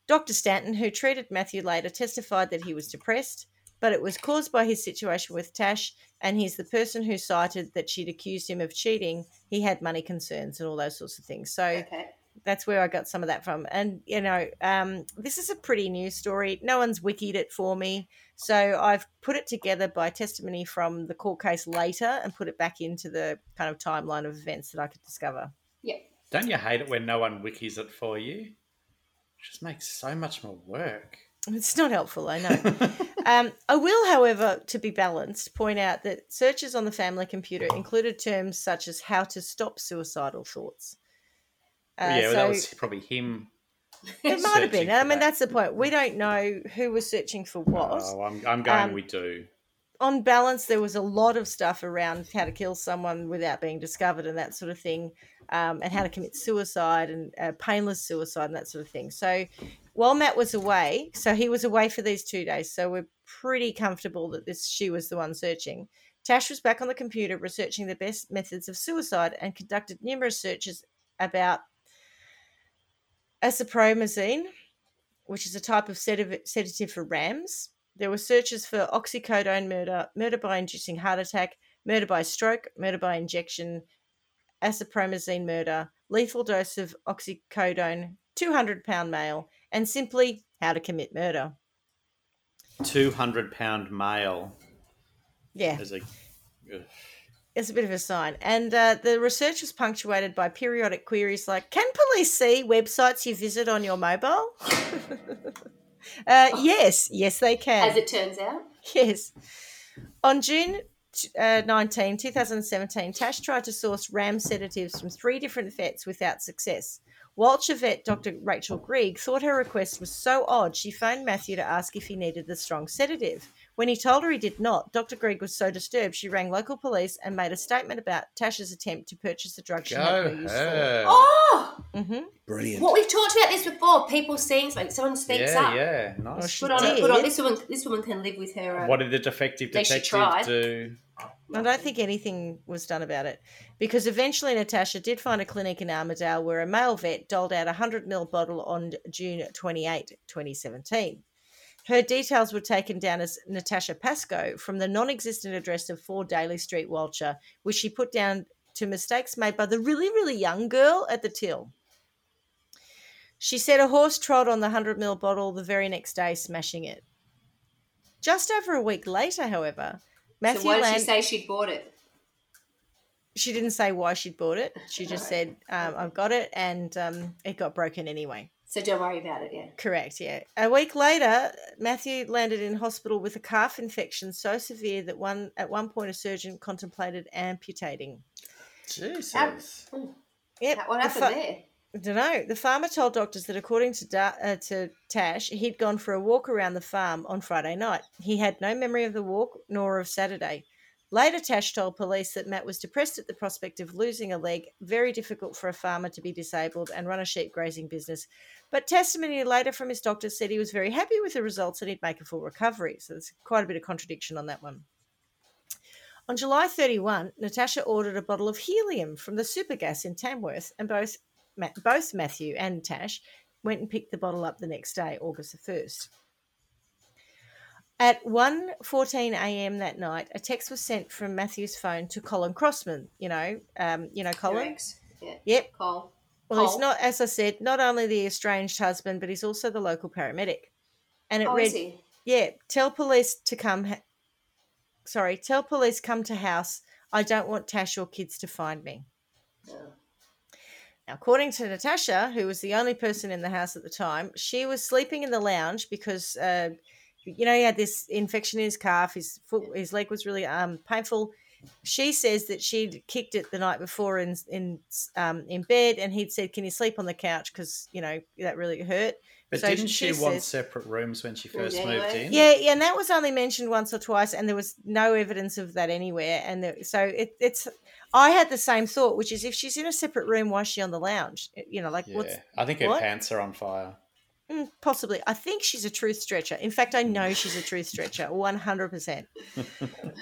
Dr. Stanton, who treated Matthew later, testified that he was depressed, but it was caused by his situation with Tash, and he's the person who cited that she'd accused him of cheating. He had money concerns and all those sorts of things. So Okay. That's where I got some of that from. And you know, um, this is a pretty new story. No one's wikied it for me, so I've put it together by testimony from the court case later and put it back into the kind of timeline of events that I could discover. Yep. Don't you hate it when no one wikis it for you? It just makes so much more work. It's not helpful, I know. um, I will, however, to be balanced, point out that searches on the family computer included terms such as how to stop suicidal thoughts. Uh, yeah, well, so that was probably him. it might have been. I mean, that. that's the point. We don't know who was searching for what. Oh, I'm, I'm going. Um, we do. on balance, there was a lot of stuff around how to kill someone without being discovered and that sort of thing, um, and how to commit suicide and uh, painless suicide and that sort of thing. So while Matt was away, so he was away for these two days, so we're pretty comfortable that this she was the one searching. Tash was back on the computer researching the best methods of suicide and conducted numerous searches about acepromazine, which is a type of sedative, sedative for rams. There were searches for oxycodone murder, murder by inducing heart attack, murder by stroke, murder by injection, acepromazine murder, lethal dose of oxycodone, 200 pound male, and simply how to commit murder. Two hundred pound male Yeah, is a. ugh. It's a bit of a sign. And uh, the research was punctuated by periodic queries like Can police see websites you visit on your mobile? uh, yes, yes, they can. As it turns out. Yes. On June uh, 19, 2017, Tash tried to source RAM sedatives from three different vets without success. Walcha vet Dr. Rachel Grieg thought her request was so odd she phoned Matthew to ask if he needed the strong sedative. When he told her he did not, Dr. Grieg was so disturbed she rang local police and made a statement about Tash's attempt to purchase the drug she had Go no use for. her. Oh, hmm Brilliant. what we've talked about this before. People seeing something, someone speaks yeah, up. yeah, Well, nice. she Put on, it, put on. This woman, this woman can live with her. Uh, What did the defective They detective do? I don't think anything was done about it because eventually Natasha did find a clinic in Armidale where a male vet doled out a 100 ml bottle on June 28, 2017. Her details were taken down as Natasha Pascoe from the non existent address of 4 Daly Street, Walcha, which she put down to mistakes made by the really, really young girl at the till. She said a horse trod on the 100 ml bottle the very next day, smashing it. Just over a week later, however, Matthew so why did Land- she say she'd bought it? she didn't say why she'd bought it. She just said, um, I've got it and um, it got broken anyway. So don't worry about it. Yeah. Correct, yeah. A week later, Matthew landed in hospital with a calf infection so severe that one at one point a surgeon contemplated amputating. Jesus. Yep. What the happened fa- there? I don't know. The farmer told doctors that according to da- uh, to Tash, he'd gone for a walk around the farm on Friday night. He had no memory of the walk nor of Saturday. Later, Tash told police that Matt was depressed at the prospect of losing a leg. Very difficult for a farmer to be disabled and run a sheep grazing business. But testimony later from his doctor said he was very happy with the results and he'd make a full recovery. So there's quite a bit of contradiction on that one. On July 31, Natasha ordered a bottle of helium from the Supergas in Tamworth, and both both Matthew and Tash went and picked the bottle up the next day, August the 1st. At 1.14 a.m. that night, a text was sent from Matthew's phone to Colin Crossman. You know, um, you know Colin. Yeah. Yep. Cole. Well, he's not, as I said, not only the estranged husband, but he's also the local paramedic. And it Oh, read, is he? yeah, tell police to come. Ha- sorry, tell police come to house. I don't want Tash or kids to find me. Now, according to Natasha, who was the only person in the house at the time, she was sleeping in the lounge because, uh, you know, he had this infection in his calf. His foot, his leg was really um, painful. She says that she'd kicked it the night before in in um, in bed, and he'd said, "Can you sleep on the couch? Because you know that really hurt." But So didn't she, she want says- separate rooms when she first anyway. moved in? Yeah, yeah, and that was only mentioned once or twice, and there was no evidence of that anywhere. And there, so it, it's, I had the same thought, which is if she's in a separate room, why is she on the lounge? You know, like Yeah. what's I think her what? pants are on fire. Mm, possibly. I think she's a truth stretcher. In fact, I know she's a truth stretcher, one hundred percent.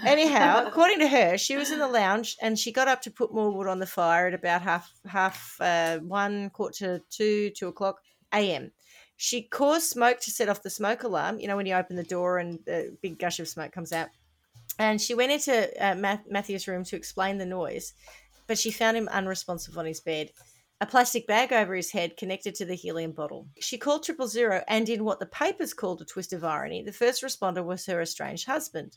Anyhow, according to her, she was in the lounge and she got up to put more wood on the fire at about half half uh, one quarter to two two o'clock a.m. She caused smoke to set off the smoke alarm. You know when you open the door and a big gush of smoke comes out. And she went into uh, Matthew's room to explain the noise, but she found him unresponsive on his bed a plastic bag over his head connected to the helium bottle. She called triple zero, and in what the papers called a twist of irony, the first responder was her estranged husband.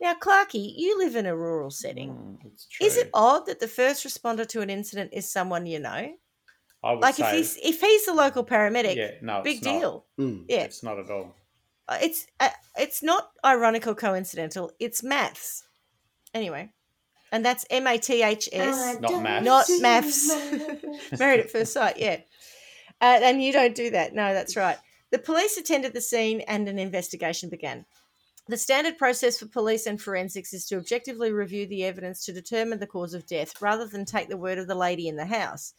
Now, Clarky, you live in a rural setting. Mm, it's true. Is it odd that the first responder to an incident is someone you know? I would Like say, if he's if he's the local paramedic, yeah, no, big deal. Mm. Yeah, It's not at all. Uh, it's uh, it's not ironic or coincidental. It's maths. Anyway, and that's M A T H S. Not maths. Not maths. Married at first sight, yeah. Uh, and you don't do that. No, that's right. The police attended the scene and an investigation began. The standard process for police and forensics is to objectively review the evidence to determine the cause of death rather than take the word of the lady in the house.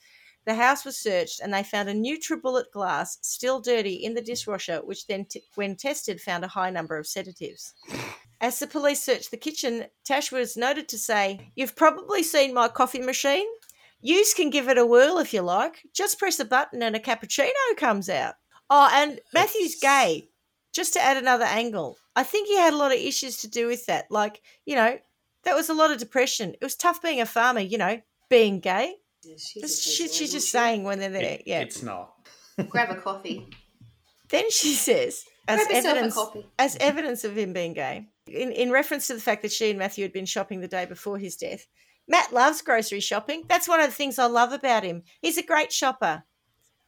The house was searched and they found a NutriBullet glass, still dirty, in the dishwasher, which then, t- when tested, found a high number of sedatives. As the police searched the kitchen, Tash was noted to say, You've probably seen my coffee machine. Yous can give it a whirl if you like. Just press a button and a cappuccino comes out. Oh, and Matthew's gay. Just to add another angle, I think he had a lot of issues to do with that. Like, you know, that was a lot of depression. It was tough being a farmer, you know, being gay. She's, That's shit she's just saying when they're there. It- yeah. It's not. Grab a coffee. Then she says, as Grab yourself a evidence, coffee. as evidence of him being gay, in, in reference to the fact that she and Matthew had been shopping the day before his death, Matt loves grocery shopping. That's one of the things I love about him. He's a great shopper.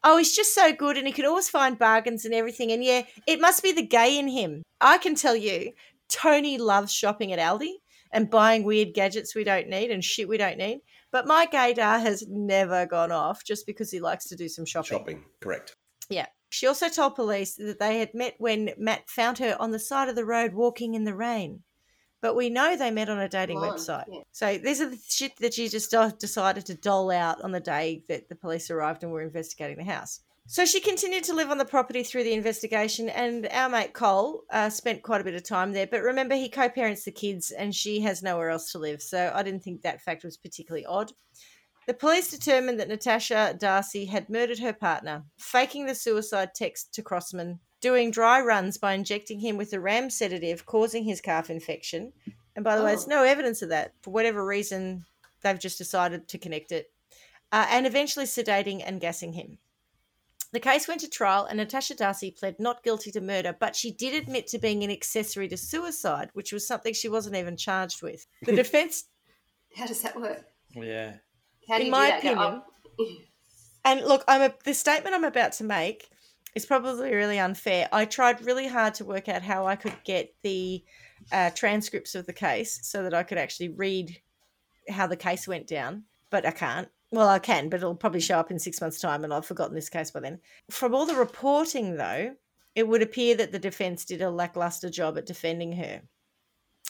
Oh, he's just so good and he can always find bargains and everything. And yeah, it must be the gay in him. I can tell you, Tony loves shopping at Aldi and buying weird gadgets we don't need and shit we don't need. But my gaydar has never gone off just because he likes to do some shopping. Shopping, correct. Yeah. She also told police that they had met when Matt found her on the side of the road walking in the rain. But we know they met on a dating on, website. yeah. So these are the shit that she just decided to dole out on the day that the police arrived and were investigating the house. So she continued to live on the property through the investigation, and our mate Cole uh, spent quite a bit of time there. But remember, he co parents the kids, and she has nowhere else to live. So I didn't think that fact was particularly odd. The police determined that Natasha Darcy had murdered her partner, faking the suicide text to Crossman, doing dry runs by injecting him with a ram sedative, causing his calf infection. And by the way, there's Oh. no evidence of that. For whatever reason, they've just decided to connect it. Uh, and eventually sedating and gassing him. The case went to trial, and Natasha Darcy pled not guilty to murder, but she did admit to being an accessory to suicide, which was something she wasn't even charged with. The defense How does that work? Yeah. How do In you my do? Go, opinion, oh, And look, I'm a, the statement I'm about to make is probably really unfair. I tried really hard to work out how I could get the uh, transcripts of the case so that I could actually read how the case went down, but I can't. Well, I can, but it'll probably show up in six months' time, and I've forgotten this case by then. From all the reporting, though, it would appear that the defense did a lackluster job at defending her.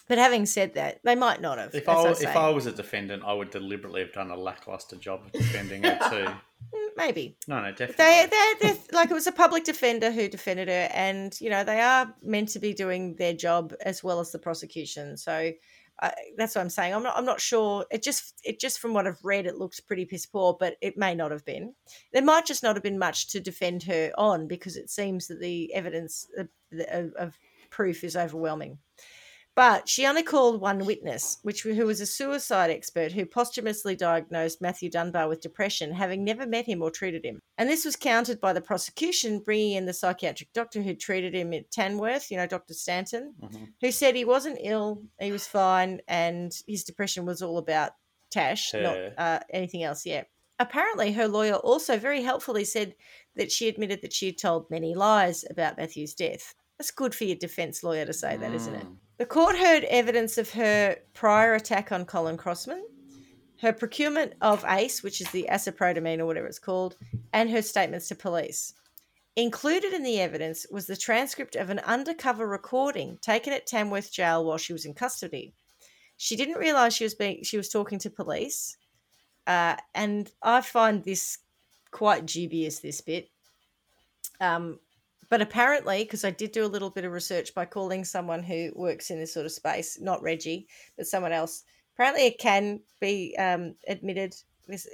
But having said that, they might not have. If I, I if. I was a defendant, I would deliberately have done a lackluster job of defending her too. Mm, maybe. No, no, definitely. they they they're, like it was a public defender who defended her and you know they are meant to be doing their job as well as the prosecution so uh, that's what i'm saying i'm not i'm not sure it just it just from what i've read it looks pretty piss poor but it may not have been there might just not have been much to defend her on because it seems that the evidence of, of proof is overwhelming but she only called one witness, which who was a suicide expert who posthumously diagnosed Matthew Dunbar with depression, having never met him or treated him. And this was countered by the prosecution, bringing in the psychiatric doctor who treated him at Tamworth, you know, Dr. Stanton, Mhm. who said he wasn't ill, he was fine, and his depression was all about Tash, Her. not uh, anything else. yet. Apparently, her lawyer also very helpfully said that she admitted that she had told many lies about Matthew's death. That's good for your defense lawyer to say that, isn't it? The court heard evidence of her prior attack on Colin Crossman, her procurement of ACE, which is the aciprotamine or whatever it's called, and her statements to police. Included in the evidence was the transcript of an undercover recording taken at Tamworth Jail while she was in custody. She didn't realise she was being she was talking to police, uh, and I find this quite dubious. This bit, um, but apparently, because I did do a little bit of research by calling someone who works in this sort of space, not Reggie, but someone else. Apparently, it can be um, admitted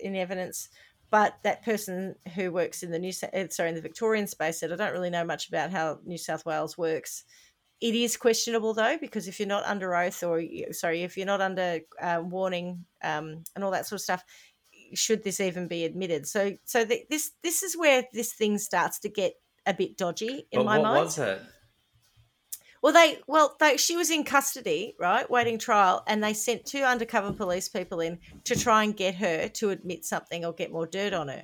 in evidence, but that person who works in the New uh, sorry in the Victorian space said I don't really know much about how New South Wales works. It is questionable though because if you're not under oath or sorry if you're not under uh, warning um, and all that sort of stuff, should this even be admitted? So so th- this this is where this thing starts to get a bit dodgy in But my what mind. was it? Well, they well, they she was in custody, right, waiting trial, and they sent two undercover police people in to try and get her to admit something or get more dirt on her.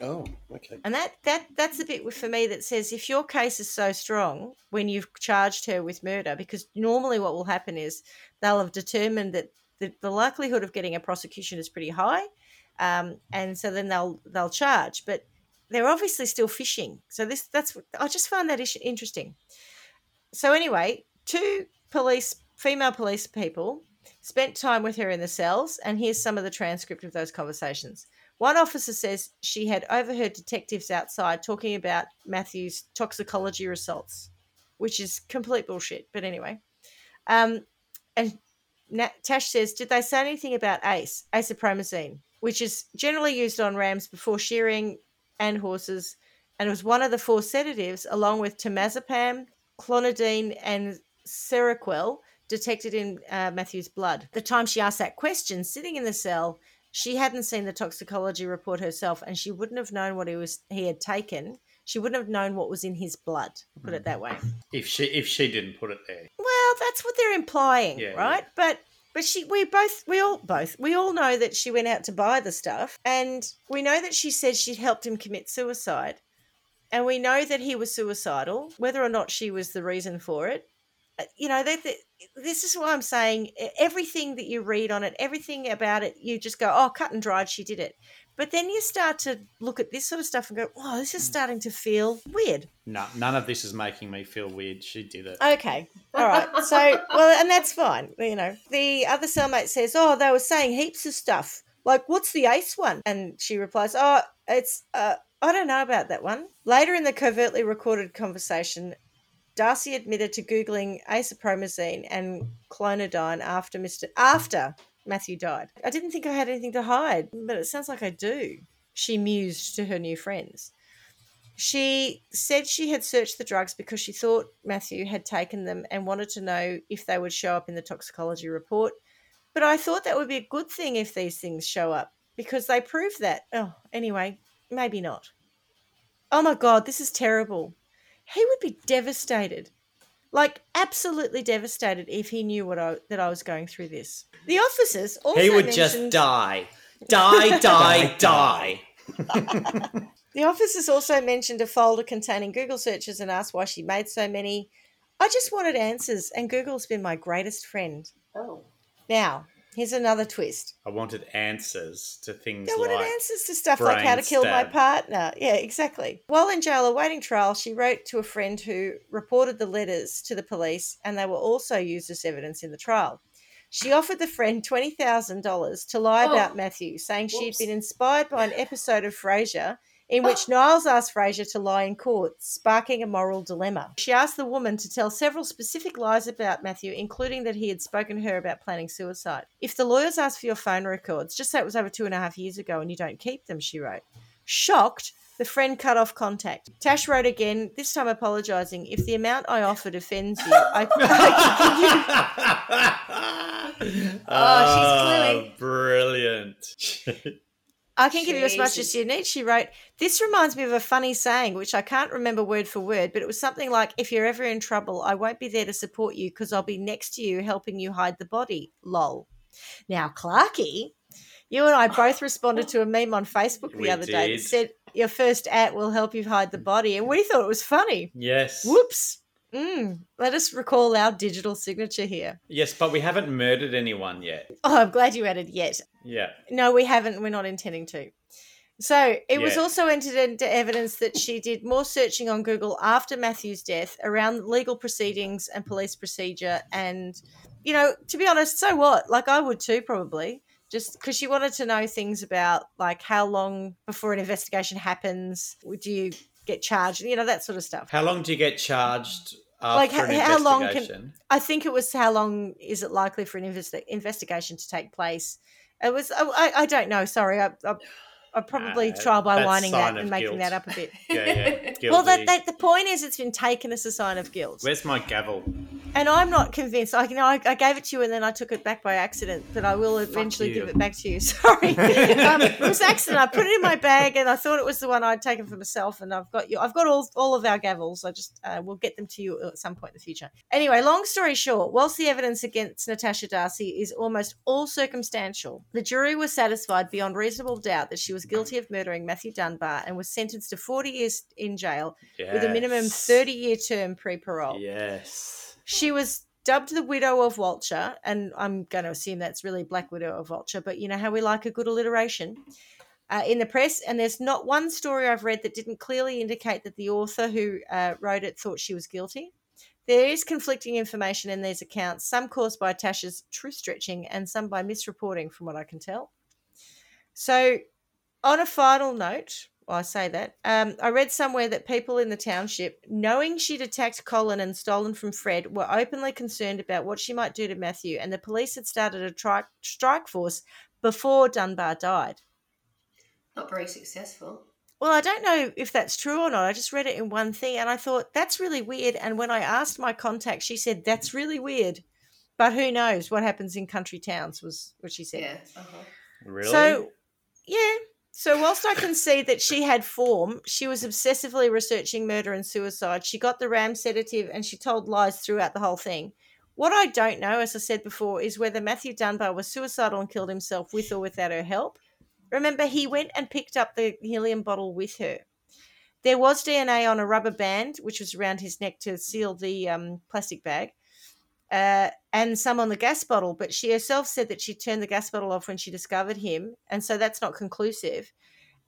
Oh, okay. And that that that's the bit for me that says if your case is so strong when you've charged her with murder, because normally what will happen is they'll have determined that the, the likelihood of getting a prosecution is pretty high, um, and so then they'll they'll charge. But they're obviously still fishing. So this that's I just find that interesting. So anyway, two police female police people spent time with her in the cells, and here's some of the transcript of those conversations. One officer says she had overheard detectives outside talking about Matthew's toxicology results, which is complete bullshit. But anyway, um, and Na- Tash says, did they say anything about ACE, acepromazine, which is generally used on rams before shearing and horses, and it was one of the four sedatives, along with temazepam, clonidine, and Seroquel, detected in uh, Matthew's blood. The time she asked that question, sitting in the cell, she hadn't seen the toxicology report herself, and she wouldn't have known what he was he had taken. She wouldn't have known what was in his blood. Put it that way. If she if she didn't put it there, Well, that's what they're implying, Yeah, right? But but she we both we all both we all know that she went out to buy the stuff and we know that she said she'd helped him commit suicide. And we know that he was suicidal, whether or not she was the reason for it. uh, You know, that this is why I'm saying everything that you read on it, everything about it, you just go, "Oh, cut and dried, she did it." But then you start to look at this sort of stuff and go, "Oh, this is starting to feel weird." no, none of this is making me feel weird. She did it. Okay. All right. So, well, and that's fine. You know, the other cellmate says, Oh, they were saying heaps of stuff. Like, what's the ace one? And she replies, Oh, it's, uh, I don't know about that one. Later in the covertly recorded conversation, Darcy admitted to Googling acepromazine and clonidine after Mr. after Matthew died. I didn't think I had anything to hide, but it sounds like I do. She mused to her new friends. She said she had searched the drugs because she thought Matthew had taken them and wanted to know if they would show up in the toxicology report. But I thought that would be a good thing if these things show up because they prove that. Oh, anyway, maybe not. Oh my God, this is terrible. He would be devastated. Like absolutely devastated if he knew what I that I was going through this. The officers also he would just mentioned- die. Die, die, die. The officers also mentioned a folder containing Google searches and asked why she made so many. I just wanted answers, and Google's been my greatest friend. Oh. Now, here's another twist. I wanted answers to things I wanted like answers to stuff like how to brain kill my partner. Yeah, exactly. While in jail awaiting trial, she wrote to a friend who reported the letters to the police, and they were also used as evidence in the trial. She offered the friend $20,000 to lie Oh. about Matthew, saying she had been inspired by an episode of Frasier in which Niles asked Frasier to lie in court, sparking a moral dilemma. She asked the woman to tell several specific lies about Matthew, including that he had spoken to her about planning suicide. If the lawyers ask for your phone records, just say it was over two and a half years ago and you don't keep them, she wrote. Shocked, the friend cut off contact. Tash wrote again, this time apologising. If the amount I offered offends you, I, I can give you Oh, she's Ah, Brilliant. I can give you as much as you need. She wrote, This reminds me of a funny saying, which I can't remember word for word, but it was something like, If you're ever in trouble, I won't be there to support you because I'll be next to you helping you hide the body. Lol. Now, Clarky, You and I both responded to a meme on Facebook the We other day that did. said your first at will help you hide the body, and we thought it was funny. Yes. Whoops. Mm, let us recall our digital signature here. Yes, but we haven't murdered anyone yet. Oh, I'm glad you added yet. Yeah. No, we haven't. We're not intending to. So it was also entered into evidence that she did more searching on Google after Matthew's death around legal proceedings and police procedure. And, you know, to be honest, so what? Like I would too, probably. Just because she wanted to know things about like how long before an investigation happens, would you get charged? You know, that sort of stuff. How long do you get charged Like, an how long can- I think it was how long is it likely for an investi- investigation to take place? It was, I, I- I don't know. Sorry. I, I, I probably Nah, trial by whining that and making guilt. that up a bit. Yeah, yeah. Guilty. Well, that, that the point is, it's been taken as a sign of guilt, Where's my gavel? And I'm not convinced. I, I, I gave it to you, and then I took it back by accident. But I will eventually give it back to you. Sorry, um, it was accident. I put it in my bag, and I thought it was the one I'd taken for myself. And I've got you. I've got all all of our gavels. I just uh, will get them to you at some point in the future. Anyway, long story short, whilst the evidence against Natasha Darcy is almost all circumstantial, the jury was satisfied beyond reasonable doubt that she was guilty of murdering Matthew Dunbar and was sentenced to 40 years in jail with a minimum 30 year term pre parole. Yes. She was dubbed the widow of Walcha, and I'm going to assume that's really Black Widow of Walcha, but you know how we like a good alliteration. Uh, in the press, and there's not one story I've read that didn't clearly indicate that the author who uh, wrote it thought she was guilty. There is conflicting information in these accounts, some caused by Tasha's truth stretching and some by misreporting, from what I can tell. So, on a final note, well, I say that, um, I read somewhere that people in the township, knowing she'd attacked Colin and stolen from Fred, were openly concerned about what she might do to Matthew, and the police had started a tri- strike force before Dunbar died. Not very successful. Well, I don't know if that's true or not. I just read it in one thing and I thought, that's really weird. And when I asked my contact, she said, that's really weird. But who knows what happens in country towns, was what she said. Yeah. Uh-huh. Really? So, yeah. So, whilst I can see that she had form, she was obsessively researching murder and suicide. She got the RAM sedative and she told lies throughout the whole thing. What I don't know, as I said before, is whether Matthew Dunbar was suicidal and killed himself with or without her help. Remember, he went and picked up the helium bottle with her. There was DNA on a rubber band, which was around his neck to seal the um, plastic bag, uh, and some on the gas bottle. But she herself said that she turned the gas bottle off when she discovered him, and so that's not conclusive.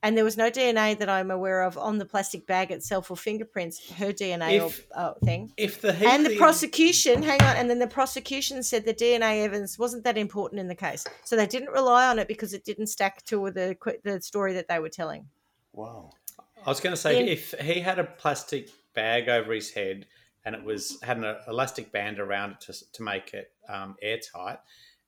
And there was no DNA that I'm aware of on the plastic bag itself or fingerprints, her DNA If- or uh, thing. if the And the prosecution, hang on, and then the prosecution said the DNA evidence wasn't that important in the case, so they didn't rely on it because it didn't stack to the the story that they were telling. Wow. I was going to say In- if he had a plastic bag over his head and it was had an elastic band around it to, to make it um, airtight,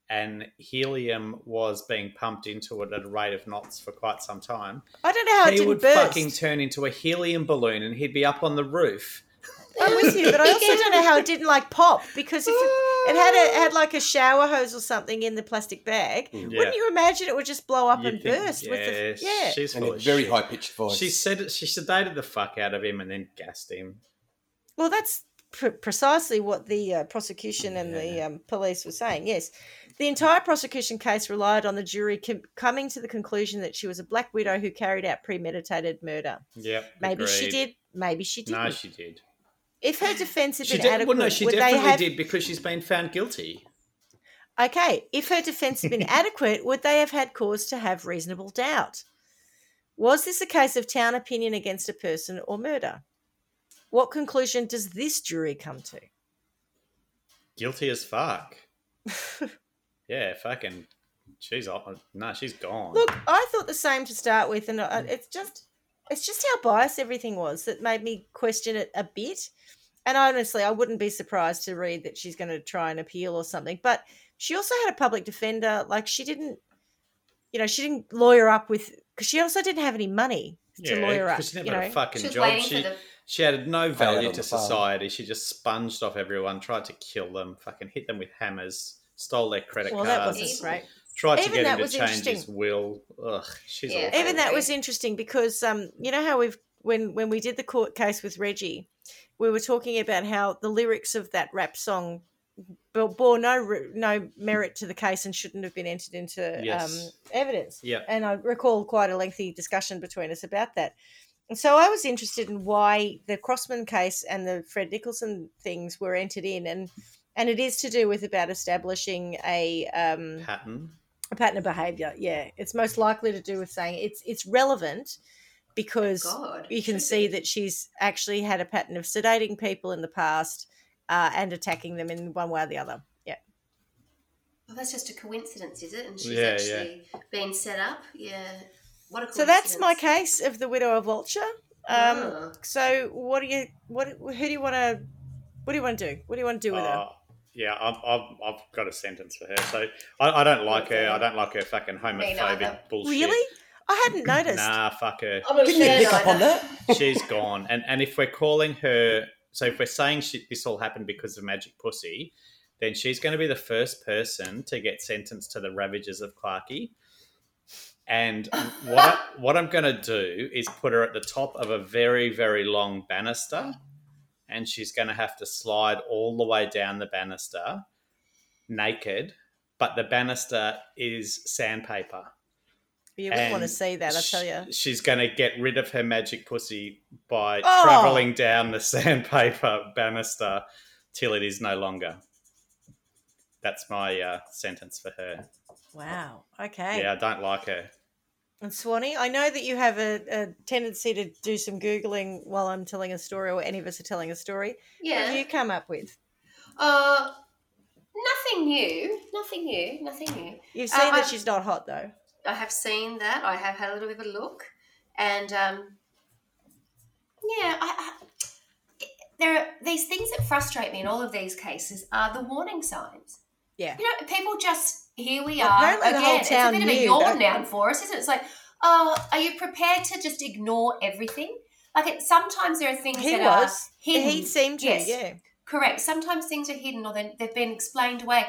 and helium was being pumped into it at a rate of knots for quite some time, I don't know how it he didn't would burst. fucking turn into a helium balloon and he'd be up on the roof. I'm with you, but I also don't know how it didn't like pop because if it, it had a it had like a shower hose or something in the plastic bag, Mm. wouldn't you imagine it would just blow up You'd and think- burst with the yeah, yeah? she's And a very high pitched voice. She said she sedated the fuck out of him and then gassed him. Well, that's pr- precisely what the uh, prosecution and the um, police were saying. Yes, the entire prosecution case relied on the jury com- coming to the conclusion that she was a black widow who carried out premeditated murder. Yep. Maybe she did. Maybe she didn't. No, she did. if her defense had She been did. adequate, Well, no, she would they definitely have? did because she's been found guilty. Okay, if her defense had been adequate, would they have had cause to have reasonable doubt? Was this a case of town opinion against a person or murder? What conclusion does this jury come to? Guilty as fuck. yeah, fucking. She's all, no, she's gone. Look, I thought the same to start with, and uh, mm. it's just it's just how biased everything was that made me question it a bit. And honestly, I wouldn't be surprised to read that she's going to try and appeal or something. But she also had a public defender. Like she didn't, you know, she didn't lawyer up with because she also didn't have any money to lawyer up. because she never you know, had a fucking She job. She for the. She added no value to the farm. society. She just sponged off everyone, tried to kill them, fucking hit them with hammers, stole their credit well, that cards, wasn't Evil. great. tried to get that him to change his will. Ugh, she's Yeah. Even that was interesting because um, you know how we've when when we did the court case with Reggie, we were talking about how the lyrics of that rap song bore no no merit to the case and shouldn't have been entered into um, evidence. Yep. And I recall quite a lengthy discussion between us about that. And so I was interested in why the Crossman case and the Fred Nicholson things were entered in, and and it is to do with about establishing a um, Pattern. a pattern of behaviour. Yeah, it's most likely to do with saying it's it's relevant because God, you can see that she's actually had a pattern of sedating people in the past uh, and attacking them in one way or the other. Yeah. Oh, that's just a coincidence, is it? And she's Yeah, yeah. actually been set up. Yeah. What a So that's my case of the widow of Walcha. Um, Ah. So what do you what who do you want to what do you want to do? What do you want to do with her? Uh, yeah, I've, I've, I've got a sentence for her. So I, I don't like her. I don't like her fucking Me homophobic bullshit. Really? I hadn't noticed. Nah, fuck her. I'm Didn't you fan pick up on that? She's gone. And and if we're calling her, so if we're saying she, this all happened because of magic pussy, then she's going to be the first person to get sentenced to the ravages of Clarkey. And what I, what I'm going to do is put her at the top of a very very long banister, and she's going to have to slide all the way down the banister, naked. But the banister is sandpaper. you wouldn't want to see that, I tell you. She's going to get rid of her magic pussy by Oh! traveling down the sandpaper banister till it is no longer. That's my uh, sentence for her. Wow. Okay. Yeah, I don't like her. And Swanee, I know that you have a, a tendency to do some googling while I'm telling a story, or any of us are telling a story. Yeah. What have Yeah. you come up with? Uh, nothing new. Nothing new. Nothing new. You've Uh, seen that I- she's not hot though. I have seen that. I have had a little bit of a look, and um, yeah, I, I, there are these things that frustrate me in all of these cases are the warning signs. Yeah. You know, people just here we are apparently again. it's a bit of a yawn down for us, isn't it? It's like, oh, are you prepared to just ignore everything? Like, it, sometimes there are things He that was. are hidden. He seemed to, Yes. yeah. Correct. Sometimes things are hidden or they've been explained away.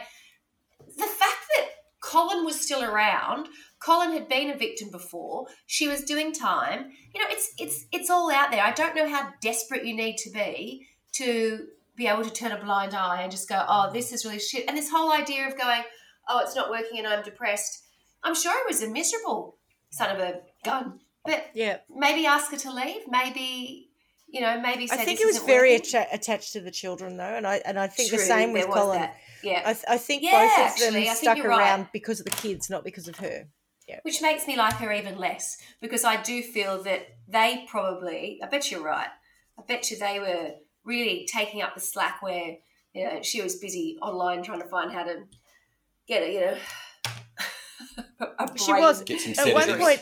The fact that Colin was still around, Colin had been a victim before. She was doing time. You know, it's it's it's all out there. I don't know how desperate you need to be to be able to turn a blind eye and just go, "Oh, this is really shit." And this whole idea of going, "Oh, it's not working and I'm depressed." I'm sure he was a miserable son of a gun, but Yeah. maybe ask her to leave. Maybe you know, maybe say I think he was very attached to the children though, and I and I think the same with Colin. that. Yeah. I, th- I think Yeah, both of them stuck you're right. around because of the kids, not because of her. Yeah. which makes me like her even less because I do feel that they probably, I bet you're right, I bet you they were really taking up the slack where you know she was busy online trying to find how to get a you know. a She was Get some at one point.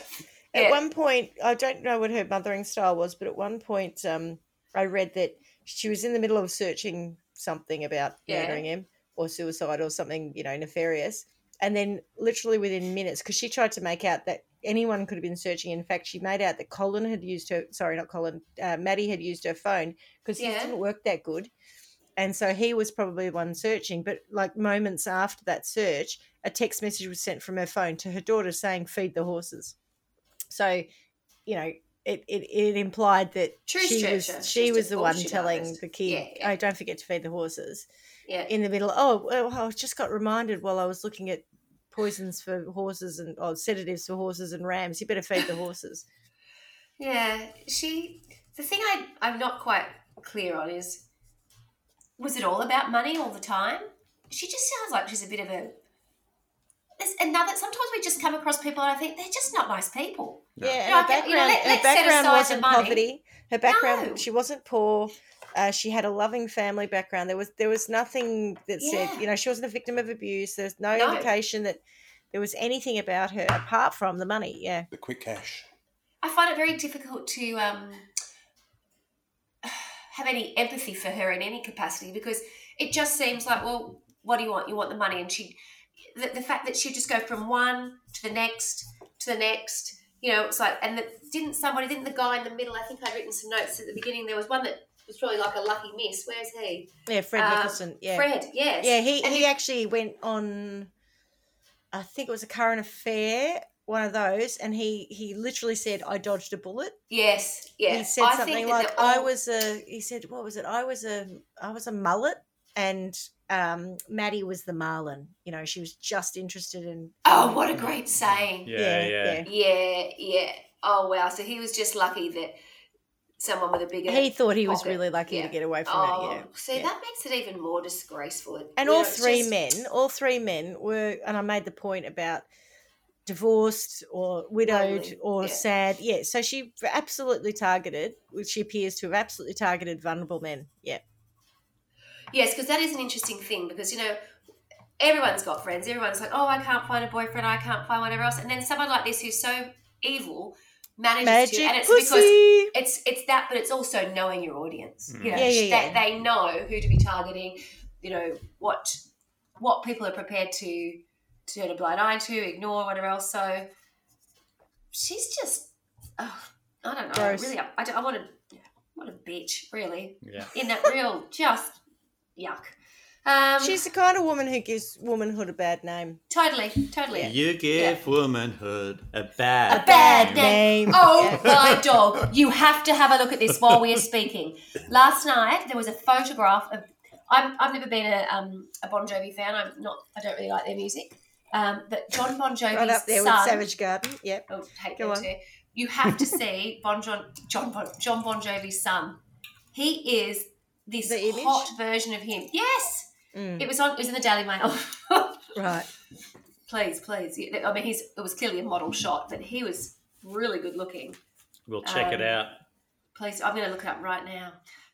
At Yeah. one point, I don't know what her mothering style was, but at one point, um, I read that she was in the middle of searching something about Yeah. murdering him or suicide or something, you know, nefarious, and then literally within minutes, because she tried to make out that anyone could have been searching. In fact, she made out that Colin had used her. Sorry, not Colin. Uh, Maddie had used her phone because his Yeah. didn't work that good. And so he was probably the one searching. But like moments after that search, a text message was sent from her phone to her daughter saying, feed the horses. So, you know, it, it, it implied that True she was she was the one telling the kid, Yeah, yeah. "Oh, don't forget to feed the horses." yeah. In the middle, oh, well, I just got reminded while I was looking at poisons for horses and oh, sedatives for horses and rams. You better feed the horses. Yeah, she. The thing I I'm not quite clear on is, was it all about money all the time? She just sounds like she's a bit of a. There's another. Sometimes we just come across people and I think they're just not nice people. Yeah, and No, her okay, you know, background, let- her background wasn't poverty. Her background, No. she wasn't poor. Uh, she had a loving family background. There was there was nothing that said, you know, she wasn't a victim of abuse. There's no, No. indication that there was anything about her apart from the money. Yeah, The quick cash. I find it very difficult to um, have any empathy for her in any capacity because it just seems like, well, what do you want? You want the money, and she, the, the fact that she'd just go from one to the next to the next. You know, it's like, and the, didn't somebody, didn't the guy in the middle? I think I'd written some notes at the beginning. There was one that was probably like a lucky miss. Where's he? yeah, Fred Uh, Nicholson. Yeah, Fred. Yes. yeah. He And he actually went on. I think it was a current affair, one of those, and he he literally said, "I dodged a bullet." Yes. Yeah. he said I something think like they're i was a he said what was it i was a i was a mullet and um, Maddie was the marlin. You know, she was just interested in. Oh, what a great saying. Yeah, yeah. Yeah, yeah. Oh wow. So he was just lucky that someone with a bigger He thought he was really lucky Yeah. to get away from Oh, it. Yeah. see, yeah. that makes it even more disgraceful. And You all know, three just- men, all three men were, and I made the point about divorced or widowed Lonely, or yeah. sad. Yeah, so she absolutely targeted, which she appears to have absolutely targeted vulnerable men. Yeah, Yes, because that is an interesting thing because you know everyone's got friends. Everyone's like, oh, I can't find a boyfriend. I can't find whatever else. And then someone like this who's so evil manages magic to, and it's pussy. because it's it's that, but it's also knowing your audience. Mm. You know, Yeah, yeah, They, they know who to be targeting. You know what what people are prepared to turn a blind eye to, ignore, whatever else. So she's just, oh, I don't know. Gross. Really, I, I, I want to. What a bitch, really. Yeah. In that real, just yuck. Um, She's the kind of woman who gives womanhood a bad name. totally, totally. You give womanhood a bad, A bad name. name. Oh my dog! You have to have a look at this while we are speaking. Last night there was a photograph of. I'm, I've never been a, um, a Bon Jovi fan. I'm not. I don't really like their music. Um, but John Bon Jovi's Right up there son. with Savage Garden. Yep. Oh, hate Go on. too. You have to see Bon John John Bon, John Bon Jovi's son. He is this The hot version of him. Yes, Mm, it was on. It was in the Daily Mail. right. please, please. Yeah, I mean, he's it was clearly a model shot, but he was really good looking. We'll check it Um, out. Please, I'm going to look it up right now.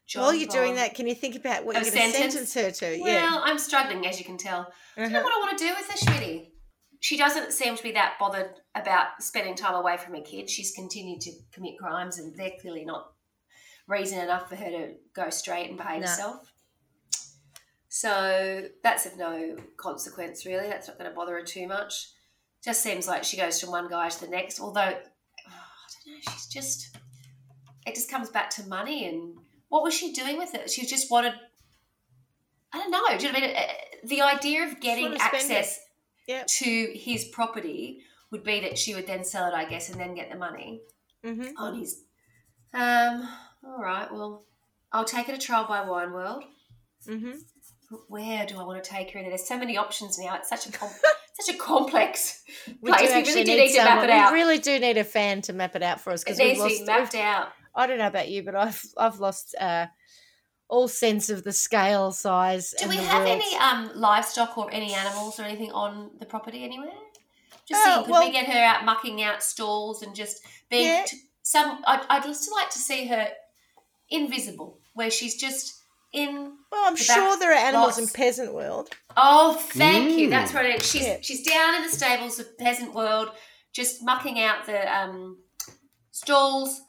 John While you're doing that, can you think about what you're going to sentence? her to? Well, yeah. I'm struggling, as you can tell. Do you know Uh-huh. what I want to do with this, Schmitty? She doesn't seem to be that bothered about spending time away from her kids. She's continued to commit crimes, and they're clearly not reason enough for her to go straight and behave No. herself. So that's of no consequence, really. That's not going to bother her too much. Just seems like she goes from one guy to the next. Although, oh, I don't know, she's just. It just comes back to money and what was she doing with it? She just wanted. I don't know. Do you know what I mean? Uh, The idea of getting wanted to spend it. access Yep. to his property would be that she would then sell it, I guess, and then get the money hmm on his. Um. All right. Well, I'll take her to Trial by Wine World. hmm Where do I want to take her? There's so many options now. It's such a com- such a complex We place. do We really do need need to map it out. We really do need a fan to map it out for us because we've lost. be mapped out. I don't know about you, but I've I've lost uh, all sense of the scale, size. Do we have world. any um livestock or any animals or anything on the property anywhere? Just Oh, seeing, could well- we get her out mucking out stalls and just being Yeah. t- some? I'd, I'd just like to see her invisible, where she's just in. Well, I'm the sure there are animals in peasant world. Oh, thank you. Mm. That's right. it is. She's Yeah. she's down in the stables of peasant world, just mucking out the um, stalls.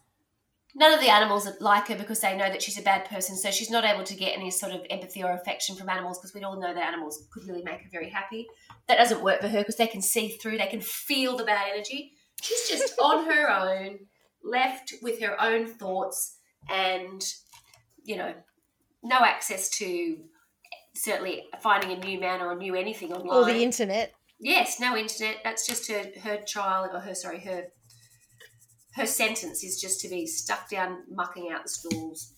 None of the animals like her because they know that she's a bad person, so she's not able to get any sort of empathy or affection from animals because we all know that animals could really make her very happy. That doesn't work for her because they can see through, they can feel the bad energy. She's just on her own, left with her own thoughts, and you know, no access to certainly finding a new man or a new anything online. Or the internet. Yes, no internet. That's just her her trial or her sorry her her sentence is just to be stuck down mucking out the stalls.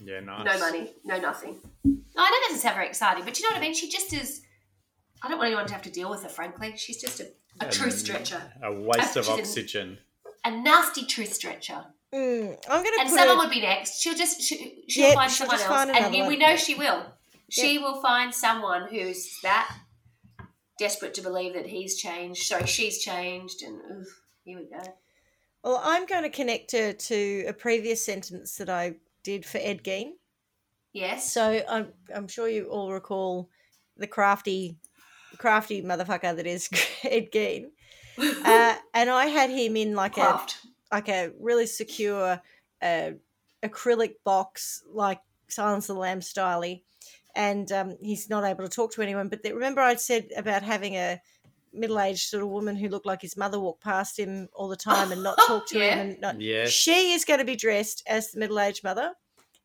Yeah, nice. No money, no nothing. I know that doesn't sound very exciting, but you know what I mean. She just is. I don't want anyone to have to deal with her. Frankly, she's just a, a truth Um, stretcher, A waste of oxygen. a nasty true stretcher. Mm, I'm going to And put someone her- would be next. She'll just she, she'll Yep, find she'll someone else, find and we know she will. She will find someone who's that desperate to believe that he's changed. Sorry, she's changed, and oof, here we go. Well, I'm going to connect her to a previous sentence that I did for Ed Gein. Yes. So I'm I'm sure you all recall the crafty, crafty motherfucker that is Ed Gein. Uh, and I had him in like a like a really secure uh, acrylic box, like Silence of the Lambs styly, and um, he's not able to talk to anyone. But remember, I said about having a middle-aged sort of woman who looked like his mother walked past him all the time and not talk to Yeah. him. And not, Yes. she is going to be dressed as the middle-aged mother.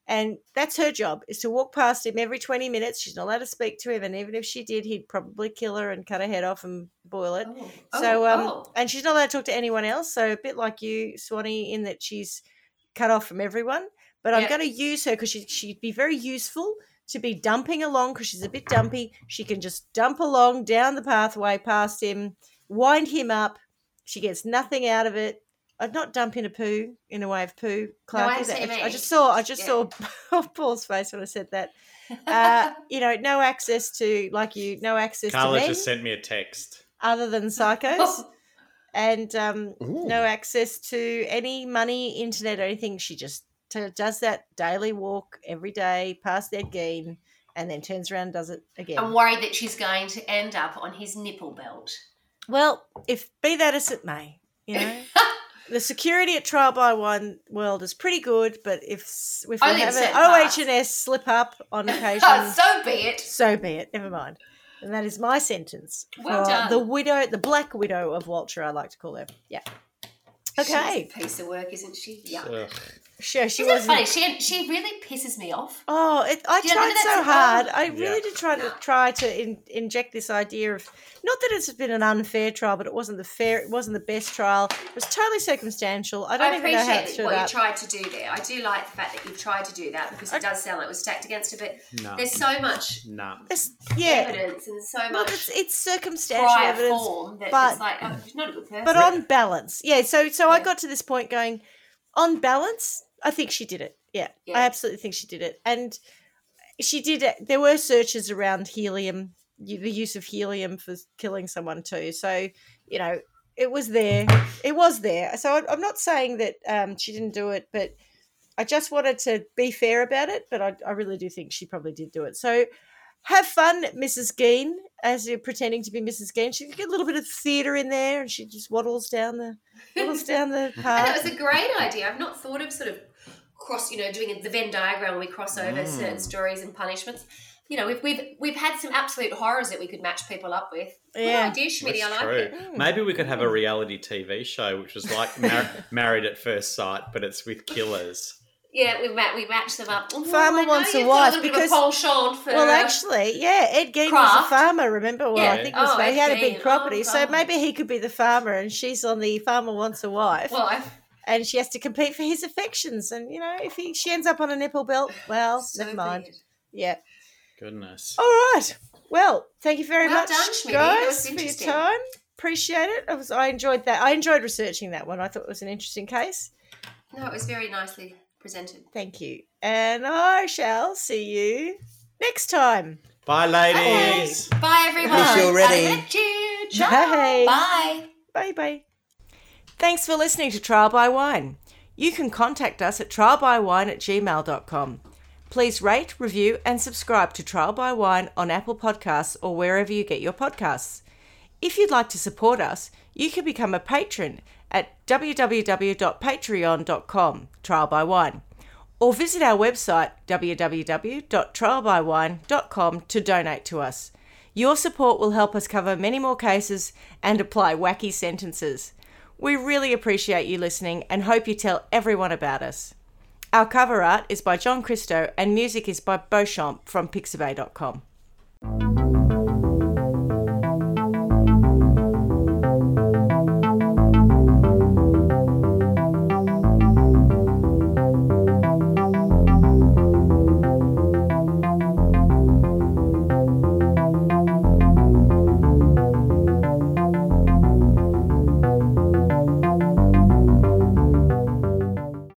And that's her job is to walk past him every 20 minutes. She's not allowed to speak to him. And even if she did, he'd probably kill her and cut her head off and boil it. Oh, So, oh, um, oh. and she's not allowed to talk to anyone else. So, a bit like you, Swanee, in that she's cut off from everyone. But I'm going to use her because she, she'd be very useful to be dumping along because she's a bit dumpy. She can just dump along down the pathway past him, wind him up. She gets nothing out of it. I'd not dump in a poo in a way of poo. Clarky. I see That- what you I just saw. I just Yeah. saw Paul's face when I said that. Uh, you know, no access to like you, no access Carla to men just sent me a text. other than psychos, and um, no access to any money, internet, or anything. She just t- does that daily walk every day past Ed Gein, and then turns around and does it again. I'm worried that she's going to end up on his nipple belt. Well, if be that as it may, you know, the security at Trial by Wine World is pretty good, but if if we Only have an certain. OH and S slip up on oh, occasion, so be it. so be it. Never mind. And that is my sentence Well done. the widow, the Black Widow of Walcha. I like to call her. Yeah. Okay. She's a piece of work, isn't she? Yeah. Ugh. Sure. She Isn't it was. funny? She she really pisses me off. Oh, it, I you tried so hard. I really Yeah. did try to try to in, inject this idea of not that it's been an unfair trial, but it wasn't the fair. It wasn't the best trial. It was totally circumstantial. I don't I even know how it appreciate stood what you tried to do there. I do like the fact that you've tried to do that because it does sound like it was stacked against it. But No. there's so much No. It's- yeah. evidence and so Well, much it's, it's circumstantial prior evidence, form that but- it's like oh, not a good person. but on balance, yeah. So so I got to this point going, on balance, I think she did it. Yeah, Yeah. I absolutely think she did it, and she did it. There were searches around helium, the use of helium for killing someone too. So you know, it was there. It was there. So I, I'm not saying that um, she didn't do it, but I just wanted to be fair about it. But I, I really do think she probably did do it. So have fun, Mrs. Gein, as you're pretending to be Mrs. Gein. She can get a little bit of theatre in there, and she just waddles down the waddles down the path. it was a great idea. I've not thought of sort of cross, you know, doing the Venn diagram we cross over Mm. certain stories and punishments. You know, we've, we've we've had some absolute horrors that we could match people up with. Yeah. Good idea, Schmitty. That's I like true. it. Mm. Maybe we could have a reality TV show, which was like Mar- Married at First Sight, but it's with killers. Yeah, we ma- we match them up. Ooh, Farmer I wants a wife a because- bit of a for. Well, actually, yeah, Ed Gein was a farmer. Remember? Well, I think it was Oh, he had a big property, Oh, so maybe he could be the farmer, and she's on the farmer wants a wife, well, I, and she has to compete for his affections. And you know, if he she ends up on a nipple belt, well, so never mind. be. Yeah. Goodness. All right. Well, thank you very Well much, done, Schmitty. That was guys, for your time. Appreciate it. I was I enjoyed that. I enjoyed researching that one. I thought it was an interesting case. No, it was very nicely presented. Thank you, and I shall see you next time. Bye, ladies. Okay. Bye, everyone. Miss you already. Arrivederci. Bye. Bye. Bye bye. Thanks for listening to Trial by Wine. You can contact us at trialbywine at gmail.com. Please rate, review, and subscribe to Trial by Wine on Apple Podcasts or wherever you get your podcasts. If you'd like to support us, you can become a patron at www.patreon.com, Trial by Wine, or visit our website www.trialbywine.com to donate to us. Your support will help us cover many more cases and apply wacky sentences. We really appreciate you listening and hope you tell everyone about us. Our cover art is by John Christo and music is by Beauchamp from pixabay.com.